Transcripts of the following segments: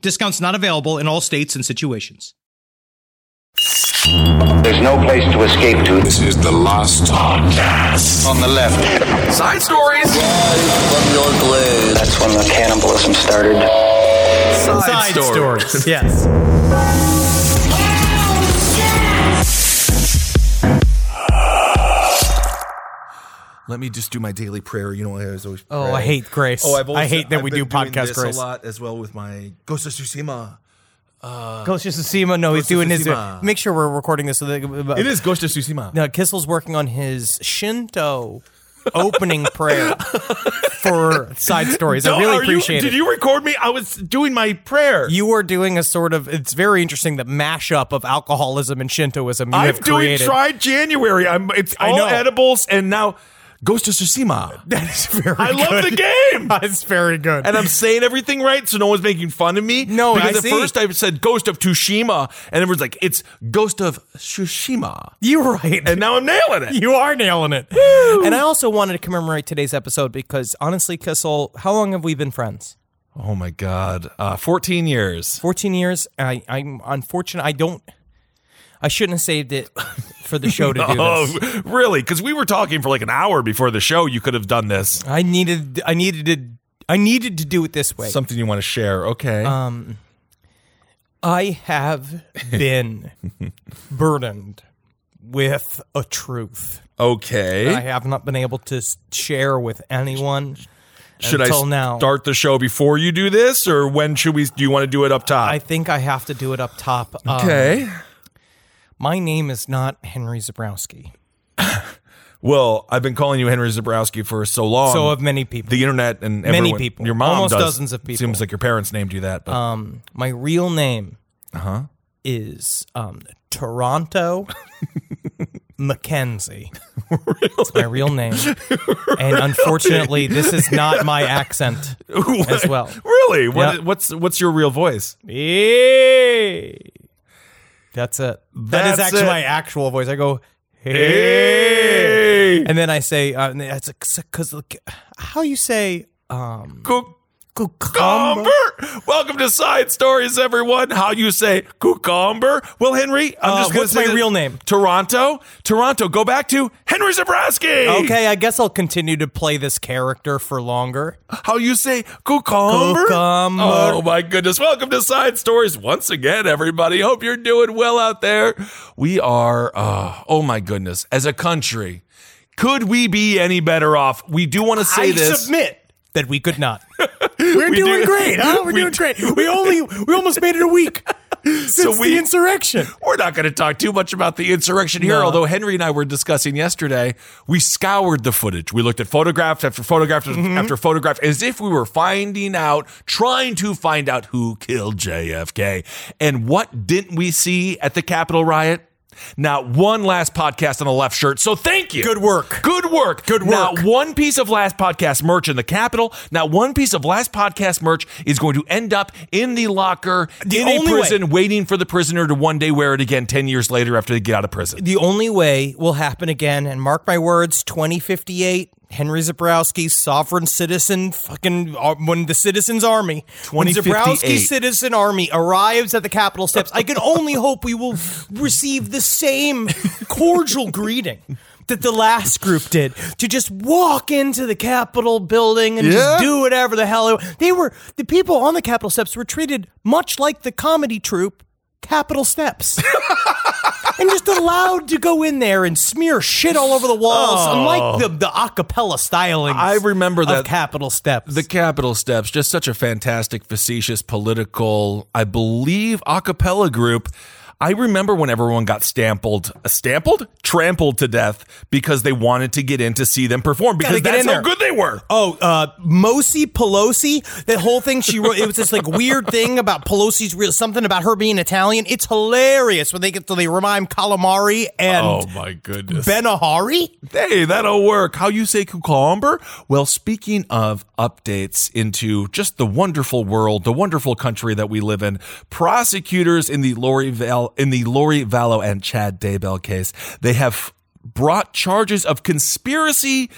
Discounts not available in all states and situations. There's no place to escape to. This is the last podcast. On the left. Side stories. That's when the cannibalism started. Side, stories. Yes. Let me just do my daily prayer. You know, I always always. Oh. I hate grace. Oh, I've always, I hate that I've we do podcast this grace. a lot as well with my Ghost of Tsushima. Uh, Ghost of Tsushima. No, he's Ghost of doing his. Uh, make sure we're recording this so that uh, It is Ghost of Tsushima. No, Kissel's working on his Shinto opening prayer for side stories. I really appreciate you- appreciate Did you record me? I was doing my prayer. You are doing a sort of. It's very interesting the mashup of alcoholism and Shintoism you I'm doing created. Try January. I'm. It's I all know. edibles and now Ghost of Tsushima. that is very. I love the game. That's very good. and I'm saying everything right, so no one's making fun of me. No, because I at see. first I said Ghost of Tsushima, and everyone's like, "It's Ghost of Tsushima," You're right. and now I'm nailing it. you are nailing it. And I also wanted to commemorate today's episode because honestly, Kissel, how long have we been friends? oh my god, uh, 14 years. 14 years. I, I'm unfortunate. I don't. I shouldn't have saved it for the show to do this. Oh, really? Because we were talking for like an hour before the show. You could have done this. I needed. I needed to. I needed to do it this way. Something you want to share? Okay. Um, I have been burdened with a truth okay. I have not been able to share with anyone should until I now. start the show before you do this, or when should we? Do you want to do it up top? I think I have to do it up top. Um, okay. My name is not Henry Zebrowski. well, I've been calling you Henry Zebrowski for so long. So have many people. the internet and Many everyone- people. Your mom Almost does. dozens of people. Seems like your parents named you that. But Um, my real name Uh-huh. is um, Toronto Mackenzie. It's my real name. And unfortunately, this is not my accent as well. really, what, Yep. what's what's your real voice? Hey. That's it. That is That's actually it. my actual voice. I go, hey. And then I say, uh, that's because how you say, um, Cucumber. Cucumber? Welcome to Side Stories, everyone. How you say cucumber? Well, Henry, I'm Uh, just gonna what's say my real name? Toronto. Toronto. Go back to Henry Zebrowski. Okay, I guess I'll continue to play this character for longer. How you say cucumber? Cucumber. Oh my goodness. Welcome to Side Stories once again, everybody. Hope you're doing well out there. We are, uh, oh my goodness, as a country, could we be any better off? We do want to say I this. submit that we could not. We're We doing do- great, huh? We're we doing do- great. We only we almost made it a week since we- the insurrection. We're not going to talk too much about the insurrection here, No. although Henry and I were discussing yesterday. We scoured the footage. We looked at photographs after photograph Mm-hmm. after photograph as if we were finding out, trying to find out who killed JFK. And what didn't we see at the Capitol riot? Not one last podcast on the left shirt. So thank you. Good work. Good work. Good work. Not one piece of last podcast merch in the Capitol. Not one piece of last podcast merch is going to end up in the locker The in a only way- prison, waiting for the prisoner to one day wear it again 10 years later after they get out of prison. The only way will happen again, and mark my words, 2058, Henry Zebrowski, sovereign citizen, fucking, uh, when the citizens' army, when 2058. Zebrowski citizen army arrives at the Capitol steps, I can only hope we will receive the same cordial greeting that the last group did to just walk into the Capitol building and Yeah. just do whatever the hell they, they were. The people on the Capitol steps were treated much like the comedy troupe Capitol steps. just allowed to go in there and smear shit all over the walls, oh. unlike the the acapella styling. Oh. I remember that- Capitol steps. The Capitol Steps, just such a fantastic, facetious, political, I believe, a cappella group. I remember when everyone got stampled, stampled, trampled to death because they wanted to get in to see them perform because that's how there. good they were. Oh, uh, Mosi Pelosi, that whole thing she wrote, it was this like weird thing about Pelosi's real, something about her being Italian. It's hilarious when they get to, they rhyme calamari and Oh my goodness. Benahari. Hey, that'll work. How you say cucumber? Well, speaking of updates into just the wonderful world, the wonderful country that we live in, prosecutors in the Lori Val- in the Lori Vallow and Chad Daybell case, they have brought charges of conspiracy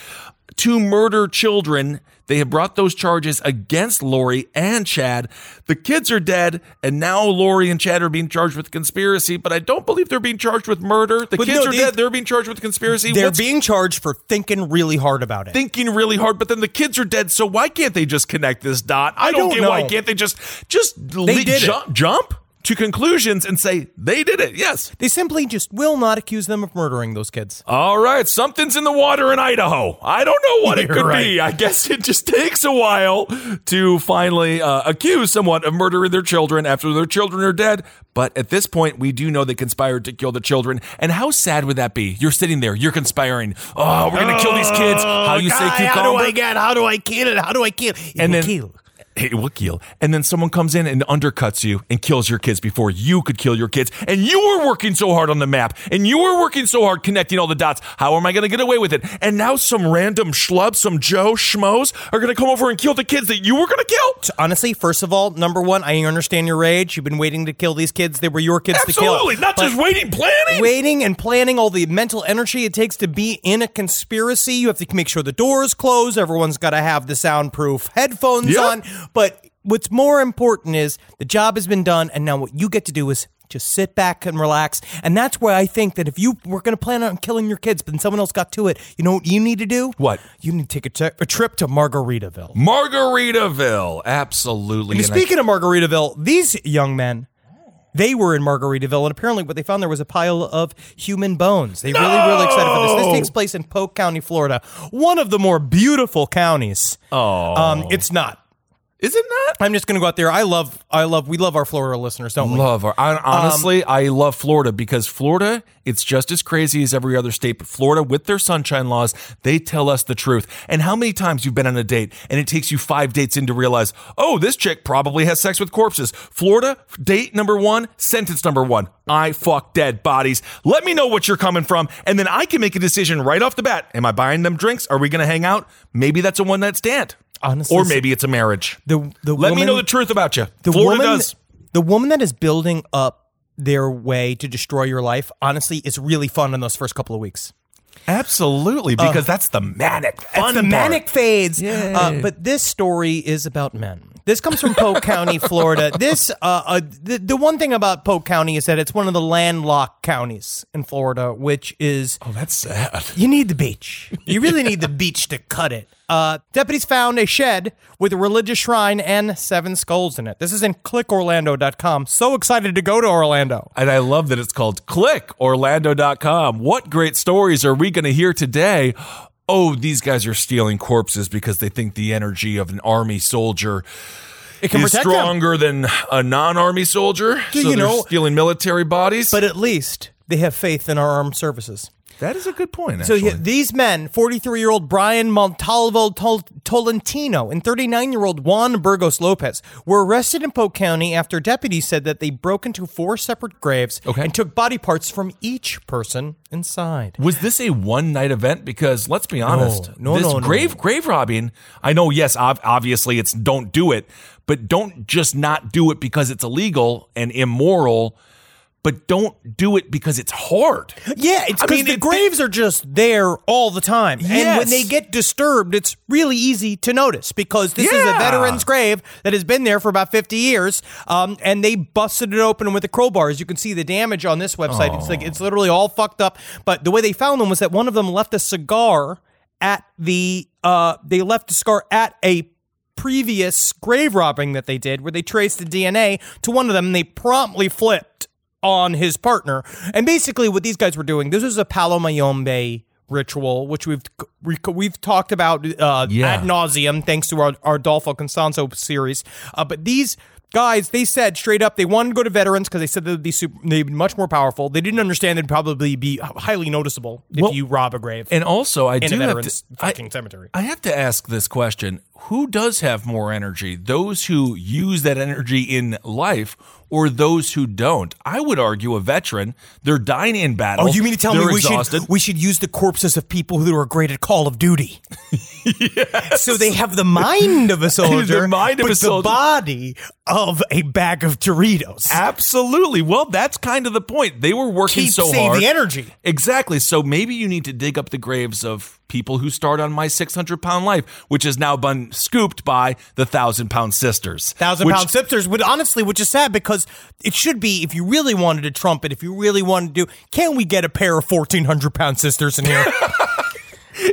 to murder children. They have brought those charges against Lori and Chad. The kids are dead, and now Lori and Chad are being charged with conspiracy, but I don't believe they're being charged with murder. The But kids no, are they- dead. They're being charged with conspiracy. They're What's being charged for thinking really hard about it. thinking really hard, but then the kids are dead. So why can't they just connect this dot? I, I don't, don't get why can't they just just le- did jump, jump to conclusions and say they did it? Yes. They simply just will not accuse them of murdering those kids. All right, something's in the water in Idaho. I don't know what it You're could right. be. I guess it just takes a while to finally uh, accuse someone of murdering their children after their children are dead. But at this point, we do know they conspired to kill the children. And how sad would that be? You're sitting there, you're conspiring. Oh, we're gonna kill these kids. How you say cucumber? How do I get? How do I kill it? How do I kill? It and then kill. It will kill. And then someone comes in and undercuts you and kills your kids before you could kill your kids. And you were working so hard on the map and you were working so hard connecting all the dots. How am I going to get away with it? And now some random schlub, some Joe schmoes are going to come over and kill the kids that you were going to kill. Honestly, first of all, number one, I understand your rage. You've been waiting to kill these kids. They were your kids to kill. Absolutely. Not But just waiting, planning. waiting and planning all the mental energy it takes to be in a conspiracy. You have to make sure the doors close. Everyone's got to have the soundproof headphones Yeah. on. But what's more important is the job has been done, and now what you get to do is just sit back and relax. And that's why I think that if you were going to plan on killing your kids, but then someone else got to it, you know what you need to do? What? You need to take a, trip to Margaritaville. Margaritaville. Absolutely. And And I- speaking of Margaritaville, these young men, they were in Margaritaville, and apparently what they found there was a pile of human bones. They really, really excited for this. This takes place in Polk County, Florida, one of the more beautiful counties. Oh, um, it's not. Is it not? I'm just gonna go out there. I love, I love, we love our Florida listeners, don't we? Love Our, I, um, honestly, I love Florida because Florida, it's just as crazy as every other state. But Florida, with their sunshine laws, they tell us the truth. And how many times you've been on a date and it takes you five dates in to realize, oh, this chick probably has sex with corpses. Florida, date number one, sentence number one. I fuck dead bodies. Let me know what you're coming from, and then I can make a decision right off the bat. Am I buying them drinks? Are we going to hang out? Maybe that's a one night stand. Honestly, or maybe it's a marriage. the the Let me woman- know the truth about you. the Florida woman, does. the woman that is building up their way to destroy your life. Honestly, is really fun in those first couple of weeks. Absolutely, because that's the manic fun the manic phase. Uh, but this story is about men. This comes from Polk County, Florida. This, uh, uh, the, the one thing about Polk County is that it's one of the landlocked counties in Florida, which is Oh, that's sad. you need the beach. You really need the beach to cut it. Uh, deputies found a shed with a religious shrine and seven skulls in it. This is in clickorlando.com. So excited to go to Orlando. And I love that it's called clickorlando.com. What great stories are we going to hear today? Oh, these guys are stealing corpses because they think the energy of an army soldier It can is protect them. stronger than a non-army soldier. So you they're know- stealing military bodies. But at least they have faith in our armed services. That is a good point. So Actually. yeah, these men, 43-year-old Brian Montalvo Tol- Tolentino and 39-year-old Juan Burgos Lopez, were arrested in Polk County after deputies said that they broke into four separate graves Okay. and took body parts from each person inside. Was this a one night event? Because let's be honest, No, this no, no. grave grave robbing. I know, yes, ob- obviously it's don't do it, but don't just not do it because it's illegal and immoral. But don't do it because it's hard. Yeah, it's I because mean, the it- graves are just there all the time. And when they get disturbed, it's really easy to notice because this is a veteran's grave that has been there for about 50 years. Um, and they busted it open with a crowbar. As you can see, the damage on this website, it's like it's literally all fucked up. But the way they found them was that one of them left a cigar at the uh they left a cigar at a previous grave robbing that they did where they traced the DNA to one of them and they promptly flipped on his partner. And basically, what these guys were doing, this was a Palo Mayombe ritual, which we've we've talked about uh, Yeah. ad nauseum, thanks to our, our Adolfo Constanzo series. Uh, but these guys, they said straight up they wanted to go to veterans because they said they'd be super, they'd be much more powerful. They didn't understand they'd probably be highly noticeable if Well, you rob a grave And also, I do have to, I, cemetery. I have to ask this question: Who does have more energy? Those who use that energy in life, or those who don't? I would argue a veteran. They're dying in battle. Oh, you mean to tell me we exhausted. should we should use the corpses of people who are great at Call of Duty? So they have the mind of a soldier, mind of but a soldier. the body of a bag of Doritos. Absolutely. Well, that's kind of the point. They were working Keep so save hard. the energy. Exactly. So maybe you need to dig up the graves of people who starred on My 600 Pound Life, which has now been scooped by the Thousand Pound Sisters. Thousand which- pound sipsters would honestly, which is sad because it should be if you really wanted to trumpet, if you really wanted to do, can we get a pair of fourteen hundred pound sisters in here?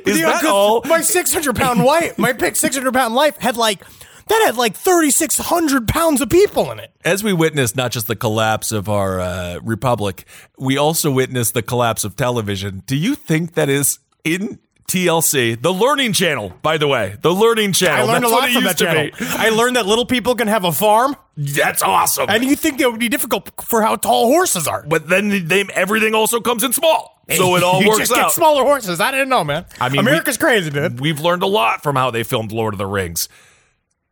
Is Yeah, that all? My six hundred pound wife, my pick six hundred pound life had like that had like thirty six hundred pounds of people in it. As we witnessed not just the collapse of our uh, republic, we also witnessed the collapse of television. Do you think that is in TLC, the Learning Channel? By the way, the Learning Channel. I learned That's a lot from that channel. I learned that little people can have a farm, That's awesome. and you think that would be difficult for how tall horses are. but then they, everything also comes in small, so it all you works just out. get smaller horses. I didn't know, man. I mean, America's we- crazy, dude. We've learned a lot from how they filmed Lord of the Rings.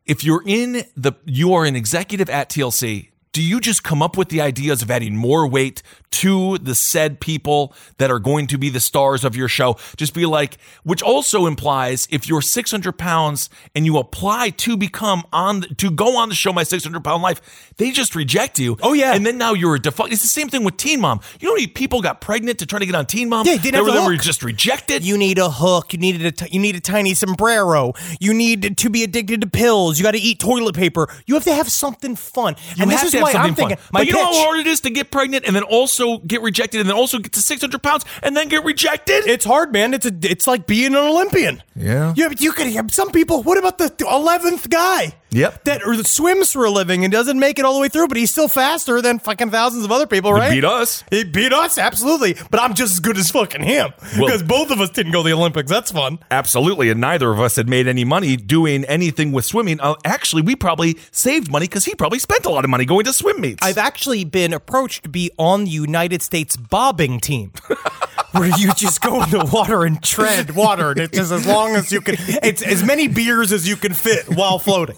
If you're in the, you are an executive at TLC. Do you just come up with the ideas of adding more weight to the said people that are going to be the stars of your show? Just be like, which also implies if you're 600 pounds and you apply to become on, the, to go on the show My 600 Pound Life, they just reject you. Oh, yeah. And then now you're a defunct. It's the same thing with Teen Mom. You know how many people got pregnant to try to get on Teen Mom? Yeah, didn't They have were, the they were just rejected. You need a hook. You needed a t- you need a tiny sombrero. You need to be addicted to pills. You got to eat toilet paper. You have to have something fun. You and this is to why something I'm thinking. fun. My but you know how hard it is to get pregnant and then also get rejected and then also get to 600 pounds and then get rejected? It's hard, man. It's a it's like being an Olympian. Yeah. Yeah, but you could have some people. What about the eleventh guy? Yep. That or swims for a living and doesn't make it all the way through, but he's still faster than fucking thousands of other people, right? He beat us. He beat us, absolutely. But I'm just as good as fucking him Well- because both of us didn't go to the Olympics. That's fun. Absolutely. And neither of us had made any money doing anything with swimming. Uh, actually, we probably saved money because he probably spent a lot of money going to swim meets. I've actually been approached to be on the United States bobbing team. Where you just go in the water and tread water, and it's just as long as you can. It's as many beers as you can fit while floating.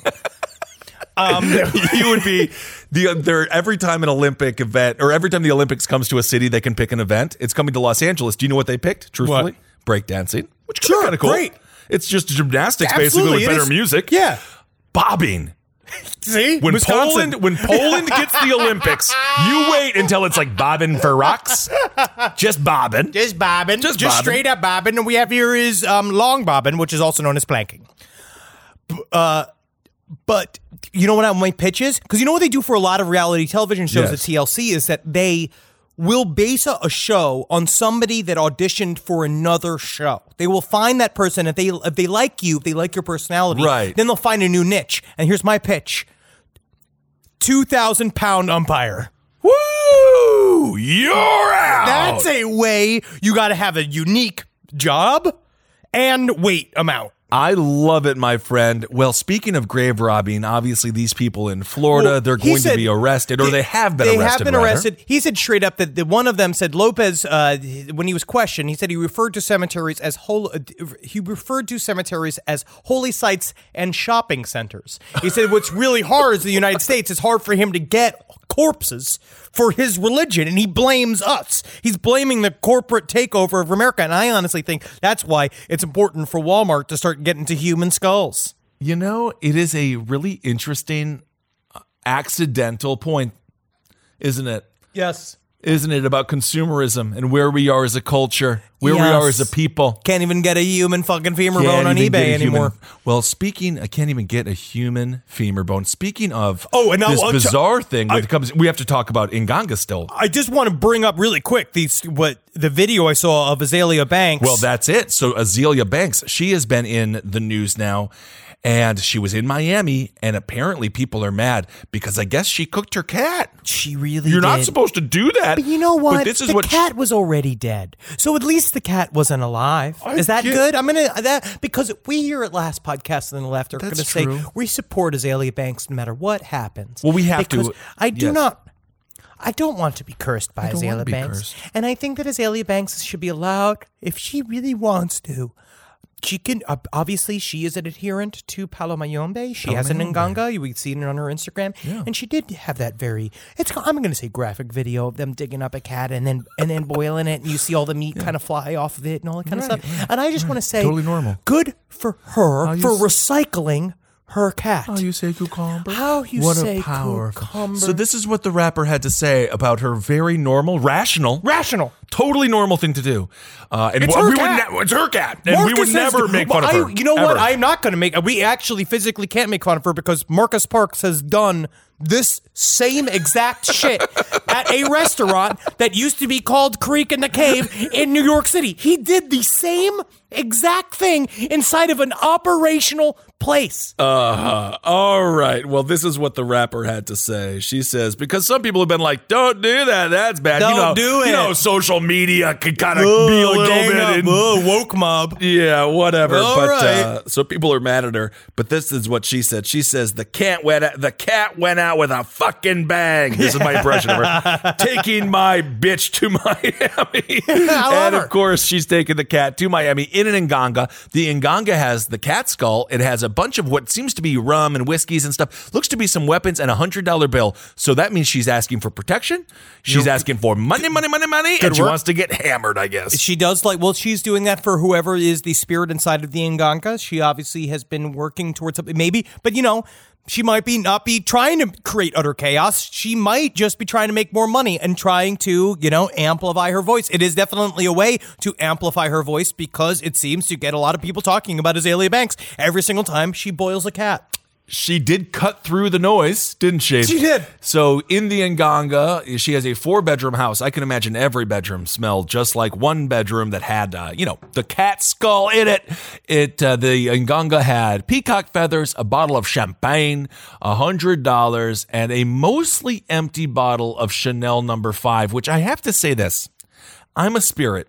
Um, you would be the there every time an Olympic event or every time the Olympics comes to a city, they can pick an event. It's coming to Los Angeles. Do you know what they picked? Truthfully, What? breakdancing, which Sure, kind of cool. great. It's just gymnastics, Absolutely, basically it with better is. music. Yeah. bobbing. See, When Wisconsin. Poland when Poland gets the Olympics, you wait until it's like bobbing for rocks. Just bobbing. Just bobbing. Just Just, bobbing. straight up bobbing. And we have here is um, long bobbing, which is also known as planking. Uh, but you know what my pitch is? Because you know what they do for a lot of reality television shows Yes. at TLC is that they will base a, a show on somebody that auditioned for another show. They will find that person if they if they like you, if they like your personality, Right. Then they'll find a new niche. And here's my pitch: two thousand pound umpire. Woo! You're out. That's a way you got to have a unique job and weight amount. I love it, my friend. Well, speaking of grave robbing, obviously these people in Florida, Well, they're going said- to be arrested, or they, have been they arrested. They have been rather. arrested. He said straight up that the, one of them said Lopez uh, when he was questioned. He said he referred to cemeteries as whole. Uh, he referred to cemeteries as holy sites and shopping centers. He said what's really hard is the United States. It's hard for him to get corpses for his religion, and he blames us. He's blaming the corporate takeover of America, and I honestly think that's why it's important for Walmart to start getting to human skulls. You know, it is a really interesting, uh, accidental point, isn't it? Yes. Isn't it about consumerism and where we are as a culture, where we are as a people? Can't even get a human fucking femur bone Can't on eBay get a human- anymore. well, speaking, I can't even get a human femur bone. Speaking of Oh, and now this I'll t- bizarre thing, when I- it comes, we have to talk about Inganga still. I just want to bring up really quick these what the video I saw of Azealia Banks. Well, that's it. So Azealia Banks, she has been in the news now. And she was in Miami, and apparently people are mad because I guess she cooked her cat. She really You're not supposed to do that. But you know what? But this is the what cat was already dead, so at least the cat wasn't alive. I is that get- good? I'm gonna uh, that because we here at Last Podcast on the Left are That's gonna say true. we support Azealia Banks no matter what happens. Well, we have to, I do yes. not. I don't want to be cursed by Azealia Banks, cursed. and I think that Azealia Banks should be allowed if she really wants to. She can uh, obviously she is an adherent to Palo Mayombe. She has an Nganga. We've seen it on her Instagram, and she did have that very. It's I'm going to say graphic video of them digging up a cat and then and then boiling it, and you see all the meat kind of fly off of it and all that kind of stuff. And I just want to say, Totally normal. Good for her you for recycling her cat. How you say cucumber? How you what say a powerful. cucumber. So this is what the rapper had to say about her very normal, rational, rational. Totally normal thing to do. Uh, and It's we her would cat. ne- it's her cat, and we would Marcus has- never make fun Well, of her. I- you know what? I'm not going to make. We actually physically can't make fun of her because Marcus Parks has done this same exact shit at a restaurant that used to be called Creek and the Cave in New York City. He did the same exact thing inside of an operational place. Uh-huh. all right. Well, this is what the rapper had to say. She says because some people have been like, "Don't do that. That's bad." you Don't know, do it. You know, social media could kind of be a little bit. up. in- Oh, woke mob. Yeah, whatever. All but right. uh, so people are mad at her. But this is what she said. She says the cat went out, the cat went out with a fucking bang. This is my impression of her taking my bitch to Miami. and of course, she's taking the cat to Miami in an Nganga. The Nganga has the cat skull. It has a bunch of what seems to be rum and whiskeys and stuff. Looks to be some weapons and a hundred dollar bill. So that means she's asking for protection. She's asking for money, money, money, money, and she. Wants to get hammered. I guess. She does like well, she's doing that for whoever is the spirit inside of the Nganga. She obviously has been working towards something, maybe, but you know, she might be not be trying to create utter chaos. She might just be trying to make more money and trying to, you know, amplify her voice. It is definitely a way to amplify her voice because it seems to get a lot of people talking about Azealia Banks every single time she boils a cat. She did cut through the noise, didn't she? She did. So in the Nganga, she has a four bedroom house. I can imagine every bedroom smelled just like one bedroom that had, uh, you know, the cat skull in it. It uh, the Nganga had peacock feathers, a bottle of champagne, a hundred dollars, and a mostly empty bottle of Chanel Number Five. Which I have to say this, I'm a spirit.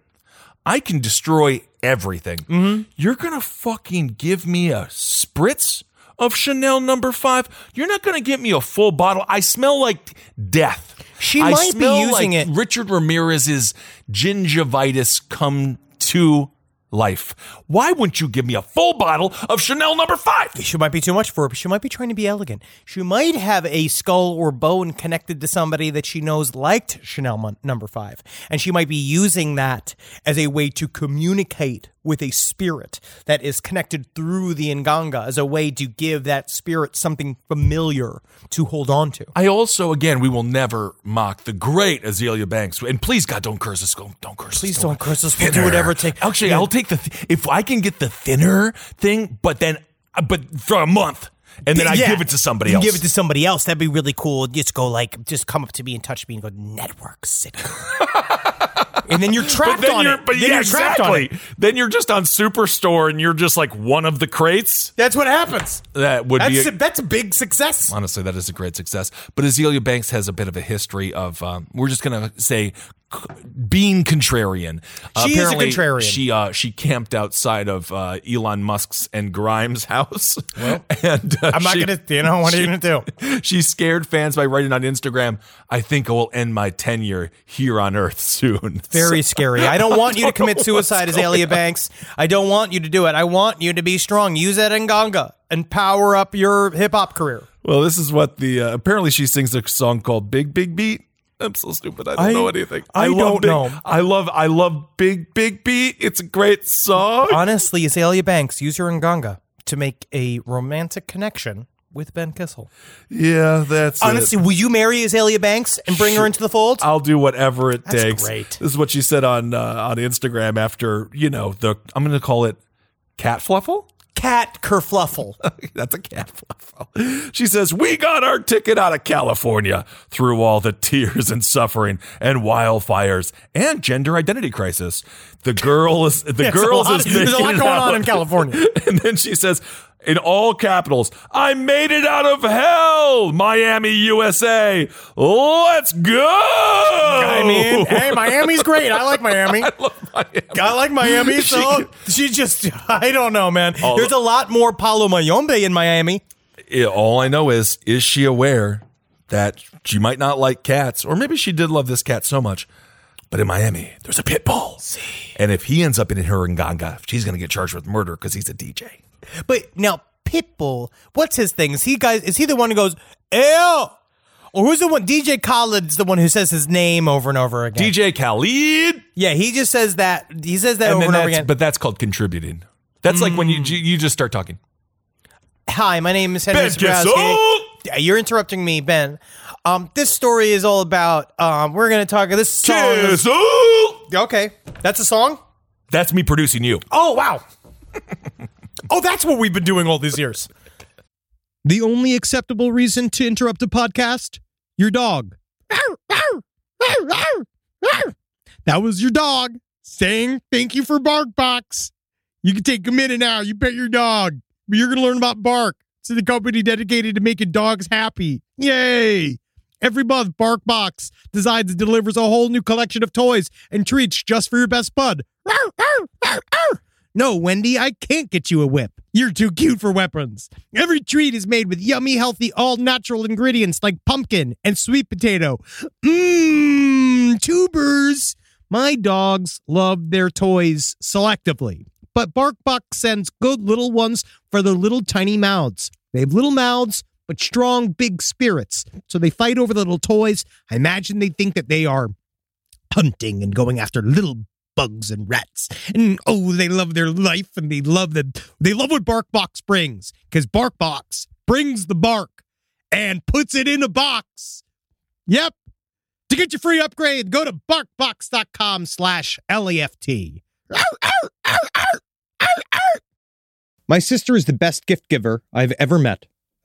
I can destroy everything. Mm-hmm. You're gonna fucking give me a spritz of Chanel number five? You're not gonna get me a full bottle. I smell like death. She I might be using like it- Richard Ramirez's gingivitis come to life. Why wouldn't you give me a full bottle of Chanel number five? She might be too much for her, but she might be trying to be elegant. She might have a skull or bone connected to somebody that she knows liked Chanel number five. And she might be using that as a way to communicate with a spirit that is connected through the Nganga as a way to give that spirit something familiar to hold on to. I also, again, we will never mock the great Azealia Banks. And please, God, don't curse us. Don't curse us. Please don't curse us. We'll do whatever it takes. Actually, Yeah. I'll take the, th- if I can get the thinner thing, but then, but for a month, and then I Yeah. give it to somebody You else. Give it to somebody else. That'd be really cool. Just go like, just come up to me and touch me and go, network sitcom. and then you're trapped then on you're, it. but then yeah, you're trapped on exactly. Then you're just on Superstore and you're just like one of the crates. That's what happens. That would be That's a- a, that's a big success. Honestly, that is a great success. But Azealia Banks has a bit of a history of, um, we're just going to say, being contrarian. She is a apparently, contrarian. She uh, she camped outside of uh, Elon Musk's and Grimes' house. Well, and uh, I'm not she- gonna. You know what are you gonna do? She scared fans by writing on Instagram, "I think I will end my tenure here on Earth soon." Very So- scary. I don't want you to don't know commit what's suicide, Azealia Banks. I don't want you to do it. I want you to be strong. Use that Nganga and power up your hip hop career. Well, this is what the uh, apparently she sings a song called "Big Big Beat." I'm so stupid. I don't I- know anything. I love don't big, know. I love I love Big Big Beat. It's a great song. Honestly, Azealia Banks, use your Nganga to make a romantic connection with Ben Kissel. Yeah, that's it. Honestly, will you marry Azealia Banks and bring her into the fold? I'll do whatever it That's takes. great. This is what she said on uh, on Instagram after you know the I'm going to call it cat fluffle. Cat kerfluffle. That's a cat fluffo. She says, We got our ticket out of California through all the tears and suffering and wildfires and gender identity crisis. The girl is the a girls lot- is there's a lot going out. on in California. And then she says, in all capitals, I made it out of hell, Miami, USA. Let's go. I mean, hey, Miami's great. I like Miami. I love Miami. I like Miami. So she just, I don't know, man. There's a lot more Palo Mayombe in Miami. Yeah, all I know is, is she aware that she might not like cats, or maybe she did love this cat so much, but in Miami, there's a pit bull. And if he ends up in her Nganga, she's going to get charged with murder because he's a DJ. But now Pitbull, what's his thing? Is he guys? Is he the one who goes ew? Or who's the one? DJ Khaled's the one who says his name over and over again. DJ Khaled. yeah, he just says that. He says that And over and over again. but that's called contributing. That's like when you mm. you just start talking. Hi, my name is Henry Ben Zebrowski. You're interrupting me, Ben. Um, this story is all about. Um, we're gonna talk. This song. is- okay, that's a song. That's me producing you. Oh wow. oh, that's what we've been doing all these years. The only acceptable reason to interrupt a podcast? Your dog. That was your dog saying thank you for BarkBox. You can take a minute now. You bet your dog. But you're going to learn about Bark. It's the company dedicated to making dogs happy. Yay! Every month, BarkBox designs and delivers a whole new collection of toys and treats just for your best bud. No, Wendy, I can't get you a whip. You're too cute for weapons. Every treat is made with yummy, healthy, all natural ingredients like pumpkin and sweet potato. Mmm, tubers. My dogs love their toys selectively, but BarkBox sends good little ones for their little tiny mouths. They have little mouths, but strong, big spirits. So they fight over the little toys. I imagine they think that they are hunting and going after little bugs and rats. And oh, they love their life and they love the they love what BarkBox brings because BarkBox brings the bark and puts it in a box. Yep. To get your free upgrade, go to barkbox.com slash left. My sister is the best gift giver I've ever met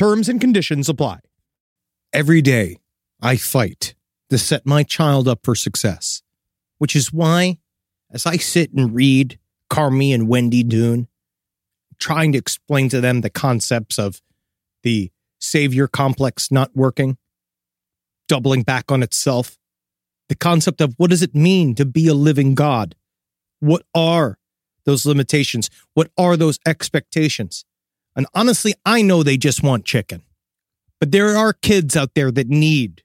Terms and conditions apply. Every day, I fight to set my child up for success, which is why, as I sit and read Carmi and Wendy Dune, trying to explain to them the concepts of the savior complex not working, doubling back on itself, the concept of what does it mean to be a living God? What are those limitations? What are those expectations? And honestly, I know they just want chicken. But there are kids out there that need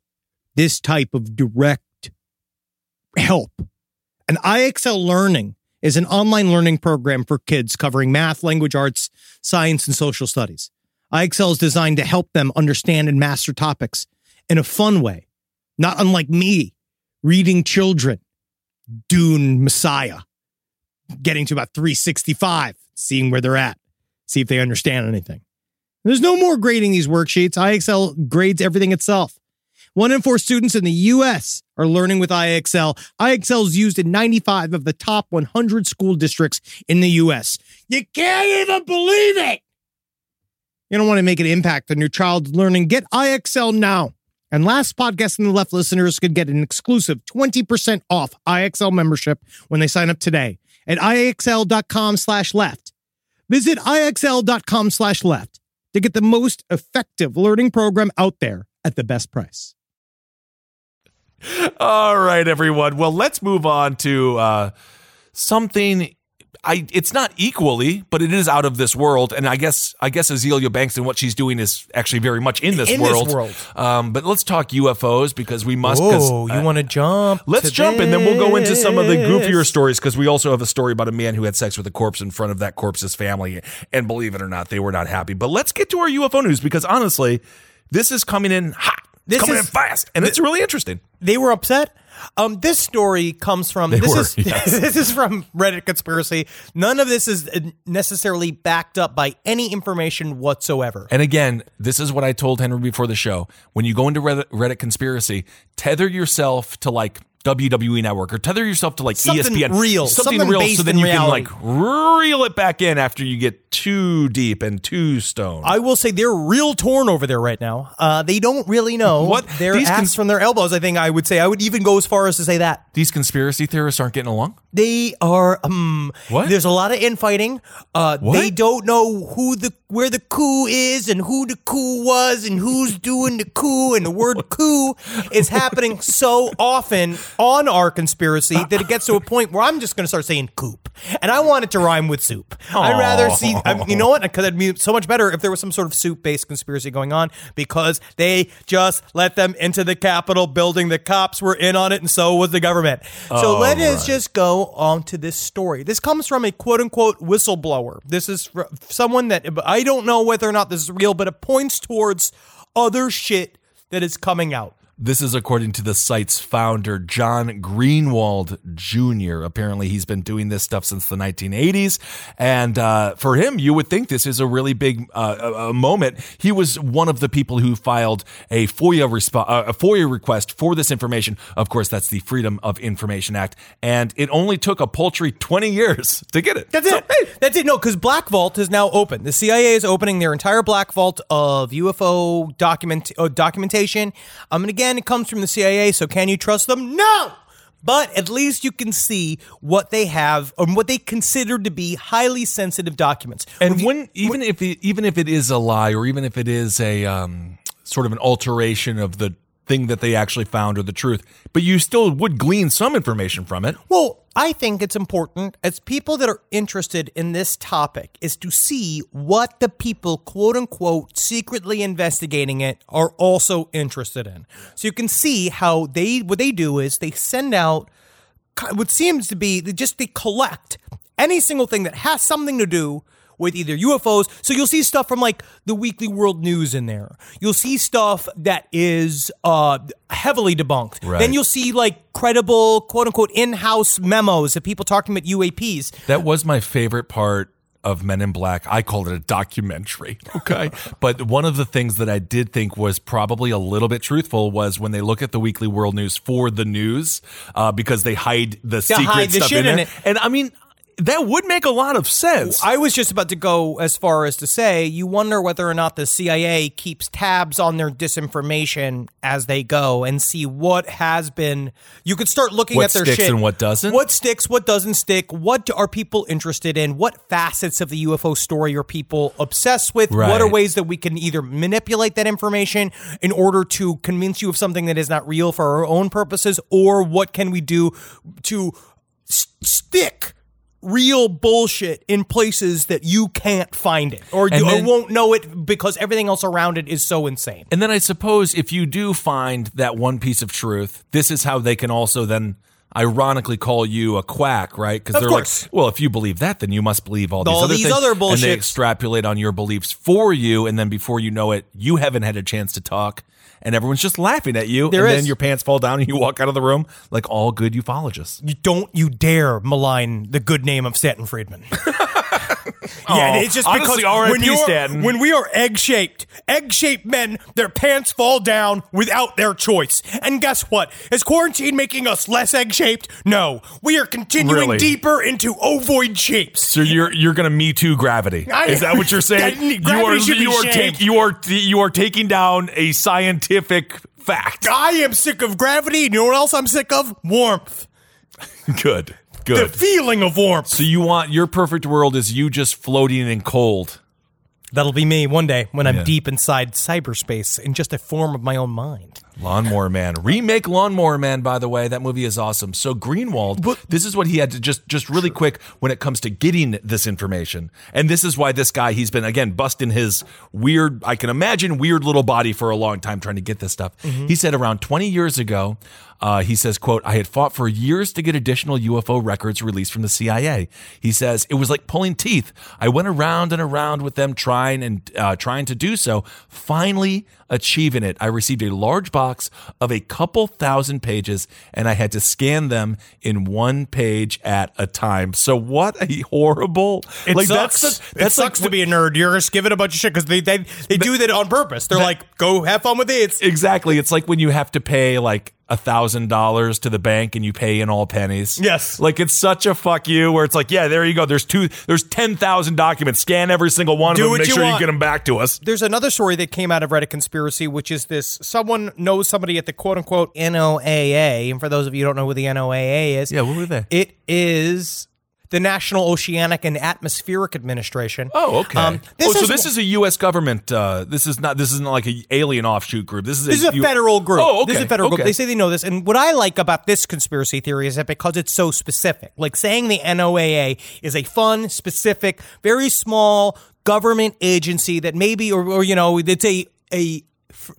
this type of direct help. And IXL Learning is an online learning program for kids covering math, language arts, science, and social studies. IXL is designed to help them understand and master topics in a fun way, not unlike me reading children Dune Messiah, getting to about 365, seeing where they're at, see if they understand anything. There's no more grading these worksheets. IXL grades everything itself. One in four students in the US are learning with IXL. IXL is used in 95 of the top 100 school districts in the US. You can't even believe it. You don't want to make an impact on your child's learning. Get IXL now And last podcast in the left listeners could get an exclusive 20% off IXL membership when they sign up today at IXL.com slash left. Visit IXL.com slash left to get the most effective learning program out there at the best price. All right, everyone. Well, let's move on to uh, something. I it's not equally, but it is out of this world, and I guess I guess Azealia Banks and what she's doing is actually very much in this In this world. world. Um, but let's talk UFOs because we must. Oh, you uh, want to jump? Let's jump and then we'll go into some of the goofier stories because we also have a story about a man who had sex with a corpse in front of that corpse's family. And believe it or not, they were not happy. But let's get to our UFO news because honestly, this is coming in hot. This This coming is- in fast. And it's really interesting. They were upset. Um, this story comes from this were, is yes. this is from Reddit conspiracy. None of this is necessarily backed up by any information whatsoever. And again, this is what I told Henry before the show. When you go into Reddit, Reddit conspiracy, tether yourself to like WWE Network or tether yourself to like Something ESPN. real, something, something real, so then you reality. can like reel it back in after you get too deep and too stoned. I will say they're real torn over there right now. Uh, they don't really know What? their These ass cons- from their elbows. I think I would say I would even go as far as to say that These conspiracy theorists aren't getting along. they are. Um, What? There's a lot of infighting. Uh? They don't know who the where the coup is and who the coup was and who's doing the coup. And the word coup is happening so often on our conspiracy that it gets to a point where I'm just going to start saying coop, and I want it to rhyme with soup. I'd rather see. I, you know what? Because it'd be so much better if there was some sort of soup-based conspiracy going on because they just let them into the Capitol building. The cops were in on it, and so was the government. So oh, let us just go on to this story. This comes from a quote-unquote whistleblower. This is someone that I don't know whether or not this is real, but it points towards other shit that is coming out. This is according to the site's founder, John Greenwald Jr. Apparently, he's been doing this stuff since the 1980s. And uh, for him, you would think this is a really big uh, a, moment. He was one of the people who filed a FOIA, resp- uh, a FOIA request for this information. Of course, that's the Freedom of Information Act. And it only took a paltry 20 years to get it. That's it. That's it. No, because Black Vault is now open. The CIA is opening their entire Black Vault of UFO document uh, documentation. Um, and again, it comes from the CIA. So can you trust them? No. But at least you can see what they have, or what they consider to be highly sensitive documents. And when even if it, even if it is a lie or even if it is a um, sort of an alteration of the thing that they actually found or the truth, but you still would glean some information from it. Well, I think it's important as people that are interested in this topic is to see what the people, quote unquote, secretly investigating it are also interested in. So you can see how they, what they do is they send out what seems to be they just they collect any single thing that has something to do with either UFOs. So you'll see stuff from like the Weekly World News in there. You'll see stuff that is uh, heavily debunked. Right. Then you'll see like credible, quote unquote, in-house memos of people talking about UAPs. That was my favorite part of Men in Black. I called it a documentary. Okay. but one of the things that I did think was probably a little bit truthful was when they look at the Weekly World News for the news, uh, because they hide the secret hide the stuff in, in it. And I mean, that would make a lot of sense. I was just about to go as far as to say, you wonder whether or not the CIA keeps tabs on their disinformation as they go and see what has been. You could start looking What at their sticks shit. and what doesn't? What sticks, what doesn't stick, what are people interested in, what facets of the UFO story are people obsessed with, what are ways that we can either manipulate that information in order to convince you of something that is not real for our own purposes, or what can we do to s- stick real bullshit in places that you can't find it or you And or won't know it because everything else around it is so insane. And then I suppose if you do find that one piece of truth, this is how they can also then ironically call you a quack, right? Because they're course. like, well, if you believe that, then you must believe all these All other these things. other And they extrapolate on your beliefs for you, and then before you know it, you haven't had a chance to talk, and everyone's just laughing at you. There and is. then your pants fall down, and you walk out of the room like all good ufologists. You don't you dare malign the good name of Stanton Friedman. yeah, oh, it's just honestly, because when, you're- Stanton. when we are egg shaped, egg shaped men, their pants fall down without their choice. And guess what? Is quarantine making us less egg shaped? No, we are continuing Really? deeper into ovoid shapes. So you're you're gonna me too gravity? I- Is that what you're saying? That- you gravity are should be you are shamed. you are you are taking down a scientific fact. I am sick of gravity. You know what else I'm sick of? Warmth. Good. The feeling of warmth. So you want your perfect world is you just floating in cold. That'll be me one day when I'm Yeah. deep inside cyberspace in just a form of my own mind. Lawnmower Man. Remake Lawnmower Man, by the way. That movie is awesome. So Greenwald, this is what he had to just just really quick when it comes to getting this information. And this is why this guy, he's been again busting his weird, I can imagine weird little body for a long time trying to get this stuff. He said around 20 years ago, uh, he says, quote, I had fought for years to get additional UFO records released from the CIA. He says, it was like pulling teeth. I went around and around with them trying and uh, trying to do so. Finally achieving it, I received a large of a couple thousand pages and I had to scan them in one page at a time. So what a horrible, It like sucks. that's, such- it sucks like, to be a nerd. You're just giving a bunch of shit because they they, they do that on purpose. They're like, go have fun with it. It's Exactly. It's like when you have to pay like a thousand dollars to the bank and you pay in all pennies. Yes. Like it's such a fuck you where it's like, yeah, there you go. There's two, there's 10,000 documents. Scan every single one of them. Make you sure want. you get them back to us. There's another story that came out of Reddit conspiracy, which is this: someone knows somebody at the quote unquote NOAA, and for those of you who don't know who the NOAA is, Yeah, what were they? It is the National Oceanic and Atmospheric Administration. Oh, okay. Um, oh, so is- this is a U.S. government. Uh, this is not. This isn't like a alien offshoot group. This is This is a U- federal group. Oh, okay. This is a federal okay. group. They say they know this. And what I like about this conspiracy theory is that because it's so specific, like saying the NOAA is a fun, specific, very small government agency that maybe, or, or you know, it's a, a,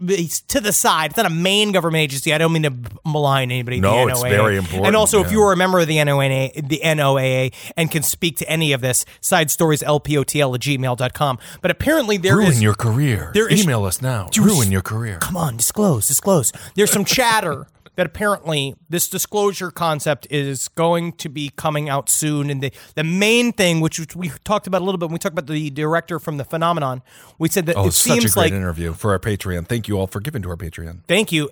it's to the side. It's not a main government agency. I don't mean to malign anybody. No, the it's very important, And also, if you are a member of the NOAA, the NOAA and can speak to any of this, side stories lpotl at gmail.com. But apparently, there is Ruin your career. there is- Email us now. Ruin your career. come on, disclose, disclose. There's some chatter that apparently this disclosure concept is going to be coming out soon. And the, the main thing, which, we talked about a little bit when we talked about the director from the phenomenon, we said that Oh, it such a seems great like interview for our Patreon. Thank you all for giving to our Patreon. Thank you.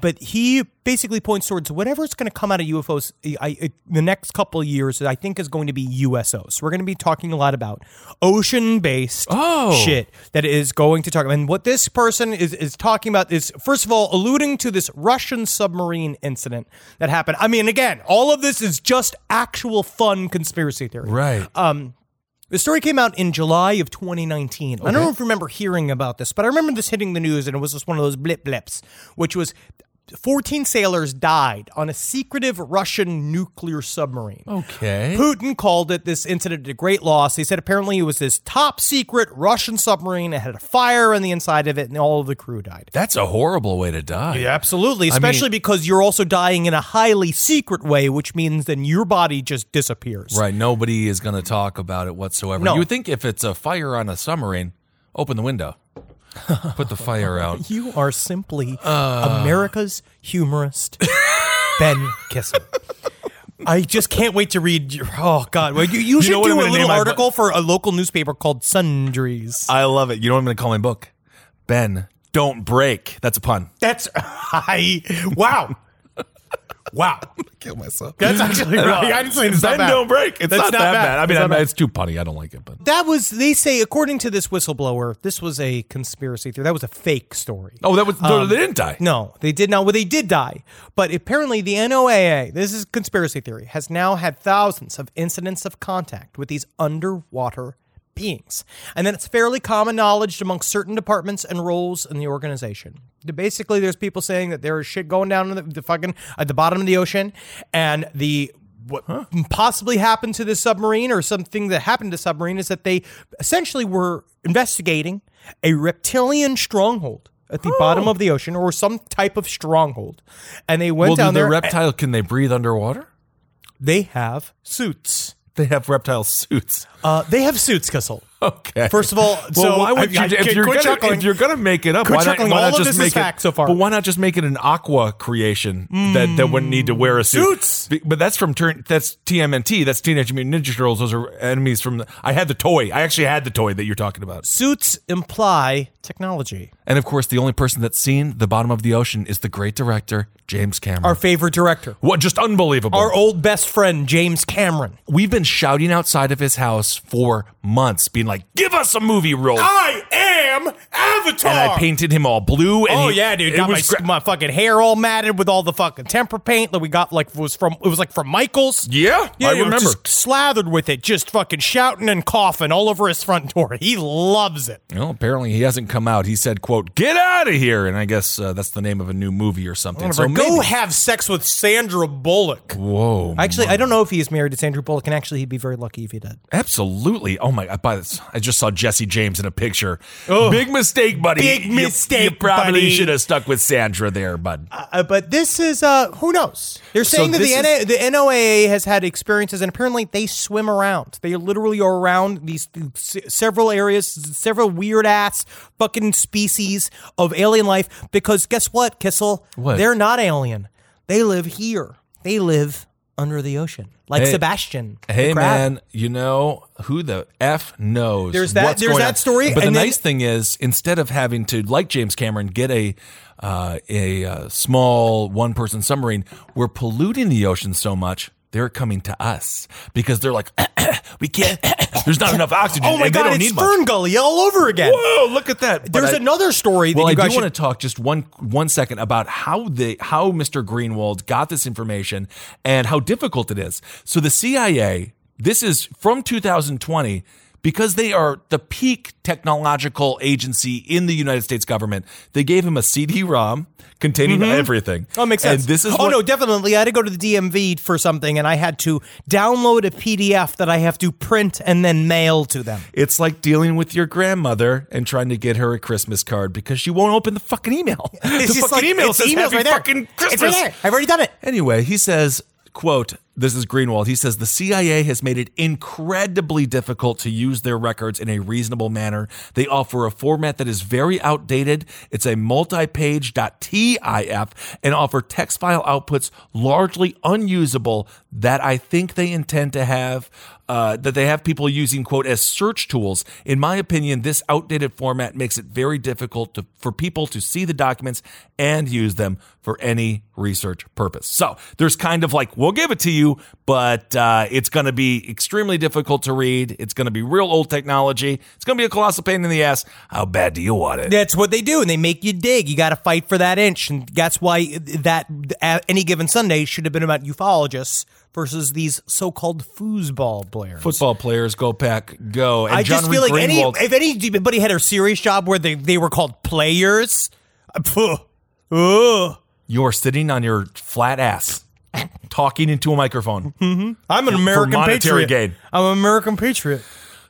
But he basically points towards whatever's going to come out of UFOs I, I, the next couple of years, I think is going to be USOs. We're going to be talking a lot about ocean based Oh. shit that is going to talk about. And what this person is, is talking about is, first of all, alluding to this Russian submarine incident that happened. I mean, again, all of this is just actual fun conspiracy theory. Right. Um, The story came out in July of 2019. I don't know if you remember hearing about this, but I remember this hitting the news, and it was just one of those blip blips, which was 14 sailors died on a secretive Russian nuclear submarine. okay. Putin called it this incident a great loss. He said apparently it was this top secret Russian submarine. It had a fire on the inside of it, and all of the crew died. That's a horrible way to die. Yeah, absolutely. Especially because you're also dying in a highly secret way, which means then your body just disappears. Right. Nobody is going to talk about it whatsoever. No. You would think if it's a fire on a submarine, open the window, put the fire out. You are simply Uh. America's humorist, Ben Kissel. I just can't wait to read. Your, oh God! Well, you, you should do a little name my article for a local newspaper called Sundries. I love it. You know what I'm going to call my book? Ben, don't break. That's a pun. That's I. Wow, wow. i Kill myself. That's actually right. I didn't say it's Ben, not bad. don't break. It's That's not, not that bad. bad. I mean, It's not I- bad. it's too punny. I don't like it, but That was they say according to this whistleblower, this was a conspiracy theory. That was a fake story. oh, that was no, um, they didn't die. No, they did not. Well, they did die. But apparently, the NOAA, this is conspiracy theory, has now had thousands of incidents of contact with these underwater beings. And then it's fairly common knowledge amongst certain departments and roles in the organization. Basically, there's people saying that there is shit going down in the, the fucking at the bottom of the ocean, and the what possibly happened to the submarine or something that happened to submarine is that they essentially were investigating a reptilian stronghold at the bottom oh. of the ocean or some type of stronghold. And they went Well, do down the there. reptile can they breathe underwater? they have suits. They have reptile suits. Uh, they have suits, Kissel. Okay. First of all, well, so why would you, I- if, you're gonna, if you're gonna make it up, Quit why not, why not just make it so far. But why not just make it an aqua creation that, that wouldn't need to wear a suit? Suits! But that's from turn. That's TMNT. That's Teenage Mutant Ninja Turtles. Those are enemies from. The, I had the toy. I actually had the toy that you're talking about. suits imply technology. And of course, the only person that's seen the bottom of the ocean is the great director James Cameron. Our favorite director, what? Just unbelievable. our old best friend James Cameron. We've been shouting outside of his house for months, being like, "Give us a movie role." I am Avatar. and I painted him all blue. And Oh he- yeah, dude! Got my, gra- my fucking hair all matted with all the fucking temper paint that we got. Like was from it was like from Michaels. Yeah, yeah, I remember. slathered with it, just fucking shouting and coughing all over his front door. He loves it. Well, apparently he hasn't come out. He said, "quote Get out of here," and I guess uh, that's the name of a new movie or something. So Whatever. Go maybe- have sex with Sandra Bullock. Whoa! Actually, I don't know if he is married to Sandra Bullock, and actually, he'd be very lucky if he did. Absolutely. Oh my! This, I just saw Jesse James in a picture. Big mistake, buddy. Big You- mistake, You, probably buddy. should have stuck with Sandra there, bud. Uh, but this is uh, who knows? They're So saying that the, this NA, the NOAA has had experiences, and apparently they swim around. They literally are around these several areas, several weird ass fucking species of alien life. Because guess what, Kissel? What? They're not alien. They live here. They live under the ocean, like Hey. Sebastian. Hey man, you know who the f knows? There's that- there's that on. story, But the then- nice thing is, instead of having to, like James Cameron, get a uh, a uh, small one person submarine, we're polluting the ocean so much. They're coming to us because they're like, we can't. There's not enough oxygen. Oh my god, it's need much. Gully all over again. Whoa, look at that. But There's I- another story that Well, I you do guys want to talk just one one second about how the how Mr. Greenewald got this information and how difficult it is. So the CIA, this is from 2020 because they are the peak technological agency in the United States government. They gave him a CD-ROM containing mm-hmm. everything. Oh, makes sense. And this is oh what, no, definitely. I had to go to the DMV for something, and I had to download a PDF that I have to print and then mail to them. It's like dealing with your grandmother and trying to get her a Christmas card because she won't open the fucking email. the It's just fucking like, email says emails right there. fucking Christmas. It's right there. I've already done it. Anyway, he says, quote, this is Greenewald. He says the CIA has made it incredibly difficult to use their records in a reasonable manner. They offer a format that is very outdated. It's a multi-page .tif and offer text file outputs largely unusable that I think they intend to have uh, that they have people using quote as search tools. In my opinion, this outdated format makes it very difficult to, for people to see the documents and use them for any research purpose. So there's kind of like we'll give it to you, but uh, it's going to be extremely difficult to read. It's going to be real old technology. It's going to be a colossal pain in the ass. How bad do you want it? That's what they do, and they make you dig. You got to fight for that inch, and that's why that at any given Sunday should have been about ufologists versus these so-called foosball players. Football players, go pack, go. And I John just feel like any if anybody had a serious job where they, they were called players, uh, phew, ugh. you're sitting on your flat ass, talking into a microphone. I'm an American patriot. gain. I'm an American patriot.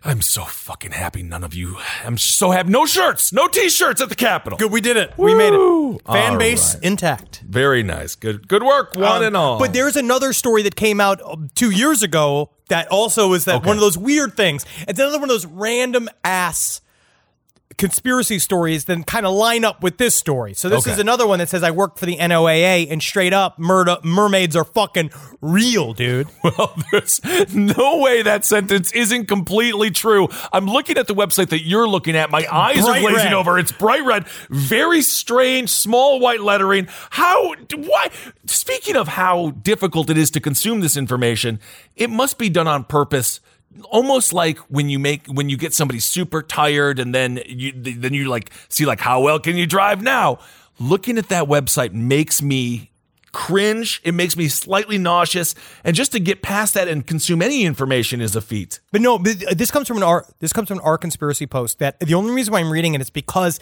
I'm so fucking happy none of you. I'm so happy. No shirts, no t-shirts at the Capitol. Good, we did it. We made it. Fan All base right. intact. Very nice. Good good work, one Um, and all. But there's another story that came out um, two years ago that also is that Okay. one of those weird things. It's another one of those random ass conspiracy stories then kind of line up with this story. So this Okay. is another one that says I work for the NOAA and straight up murder mermaids are fucking real, dude. Well, there's no way that sentence isn't completely true. I'm looking at the website that you're looking at. My eyes Bright are glazing red. over. It's bright red, very strange, small white lettering. How? Why? Speaking of how difficult it is to consume this information, it must be done on purpose. Almost like when you make when you get somebody super tired and then you then you like see like how well can you drive now? Looking at that website makes me cringe. It makes me slightly nauseous. And just to get past that and consume any information is a feat. But no, uh, this comes from an R. This comes from an R conspiracy post. That the only reason why I'm reading it is because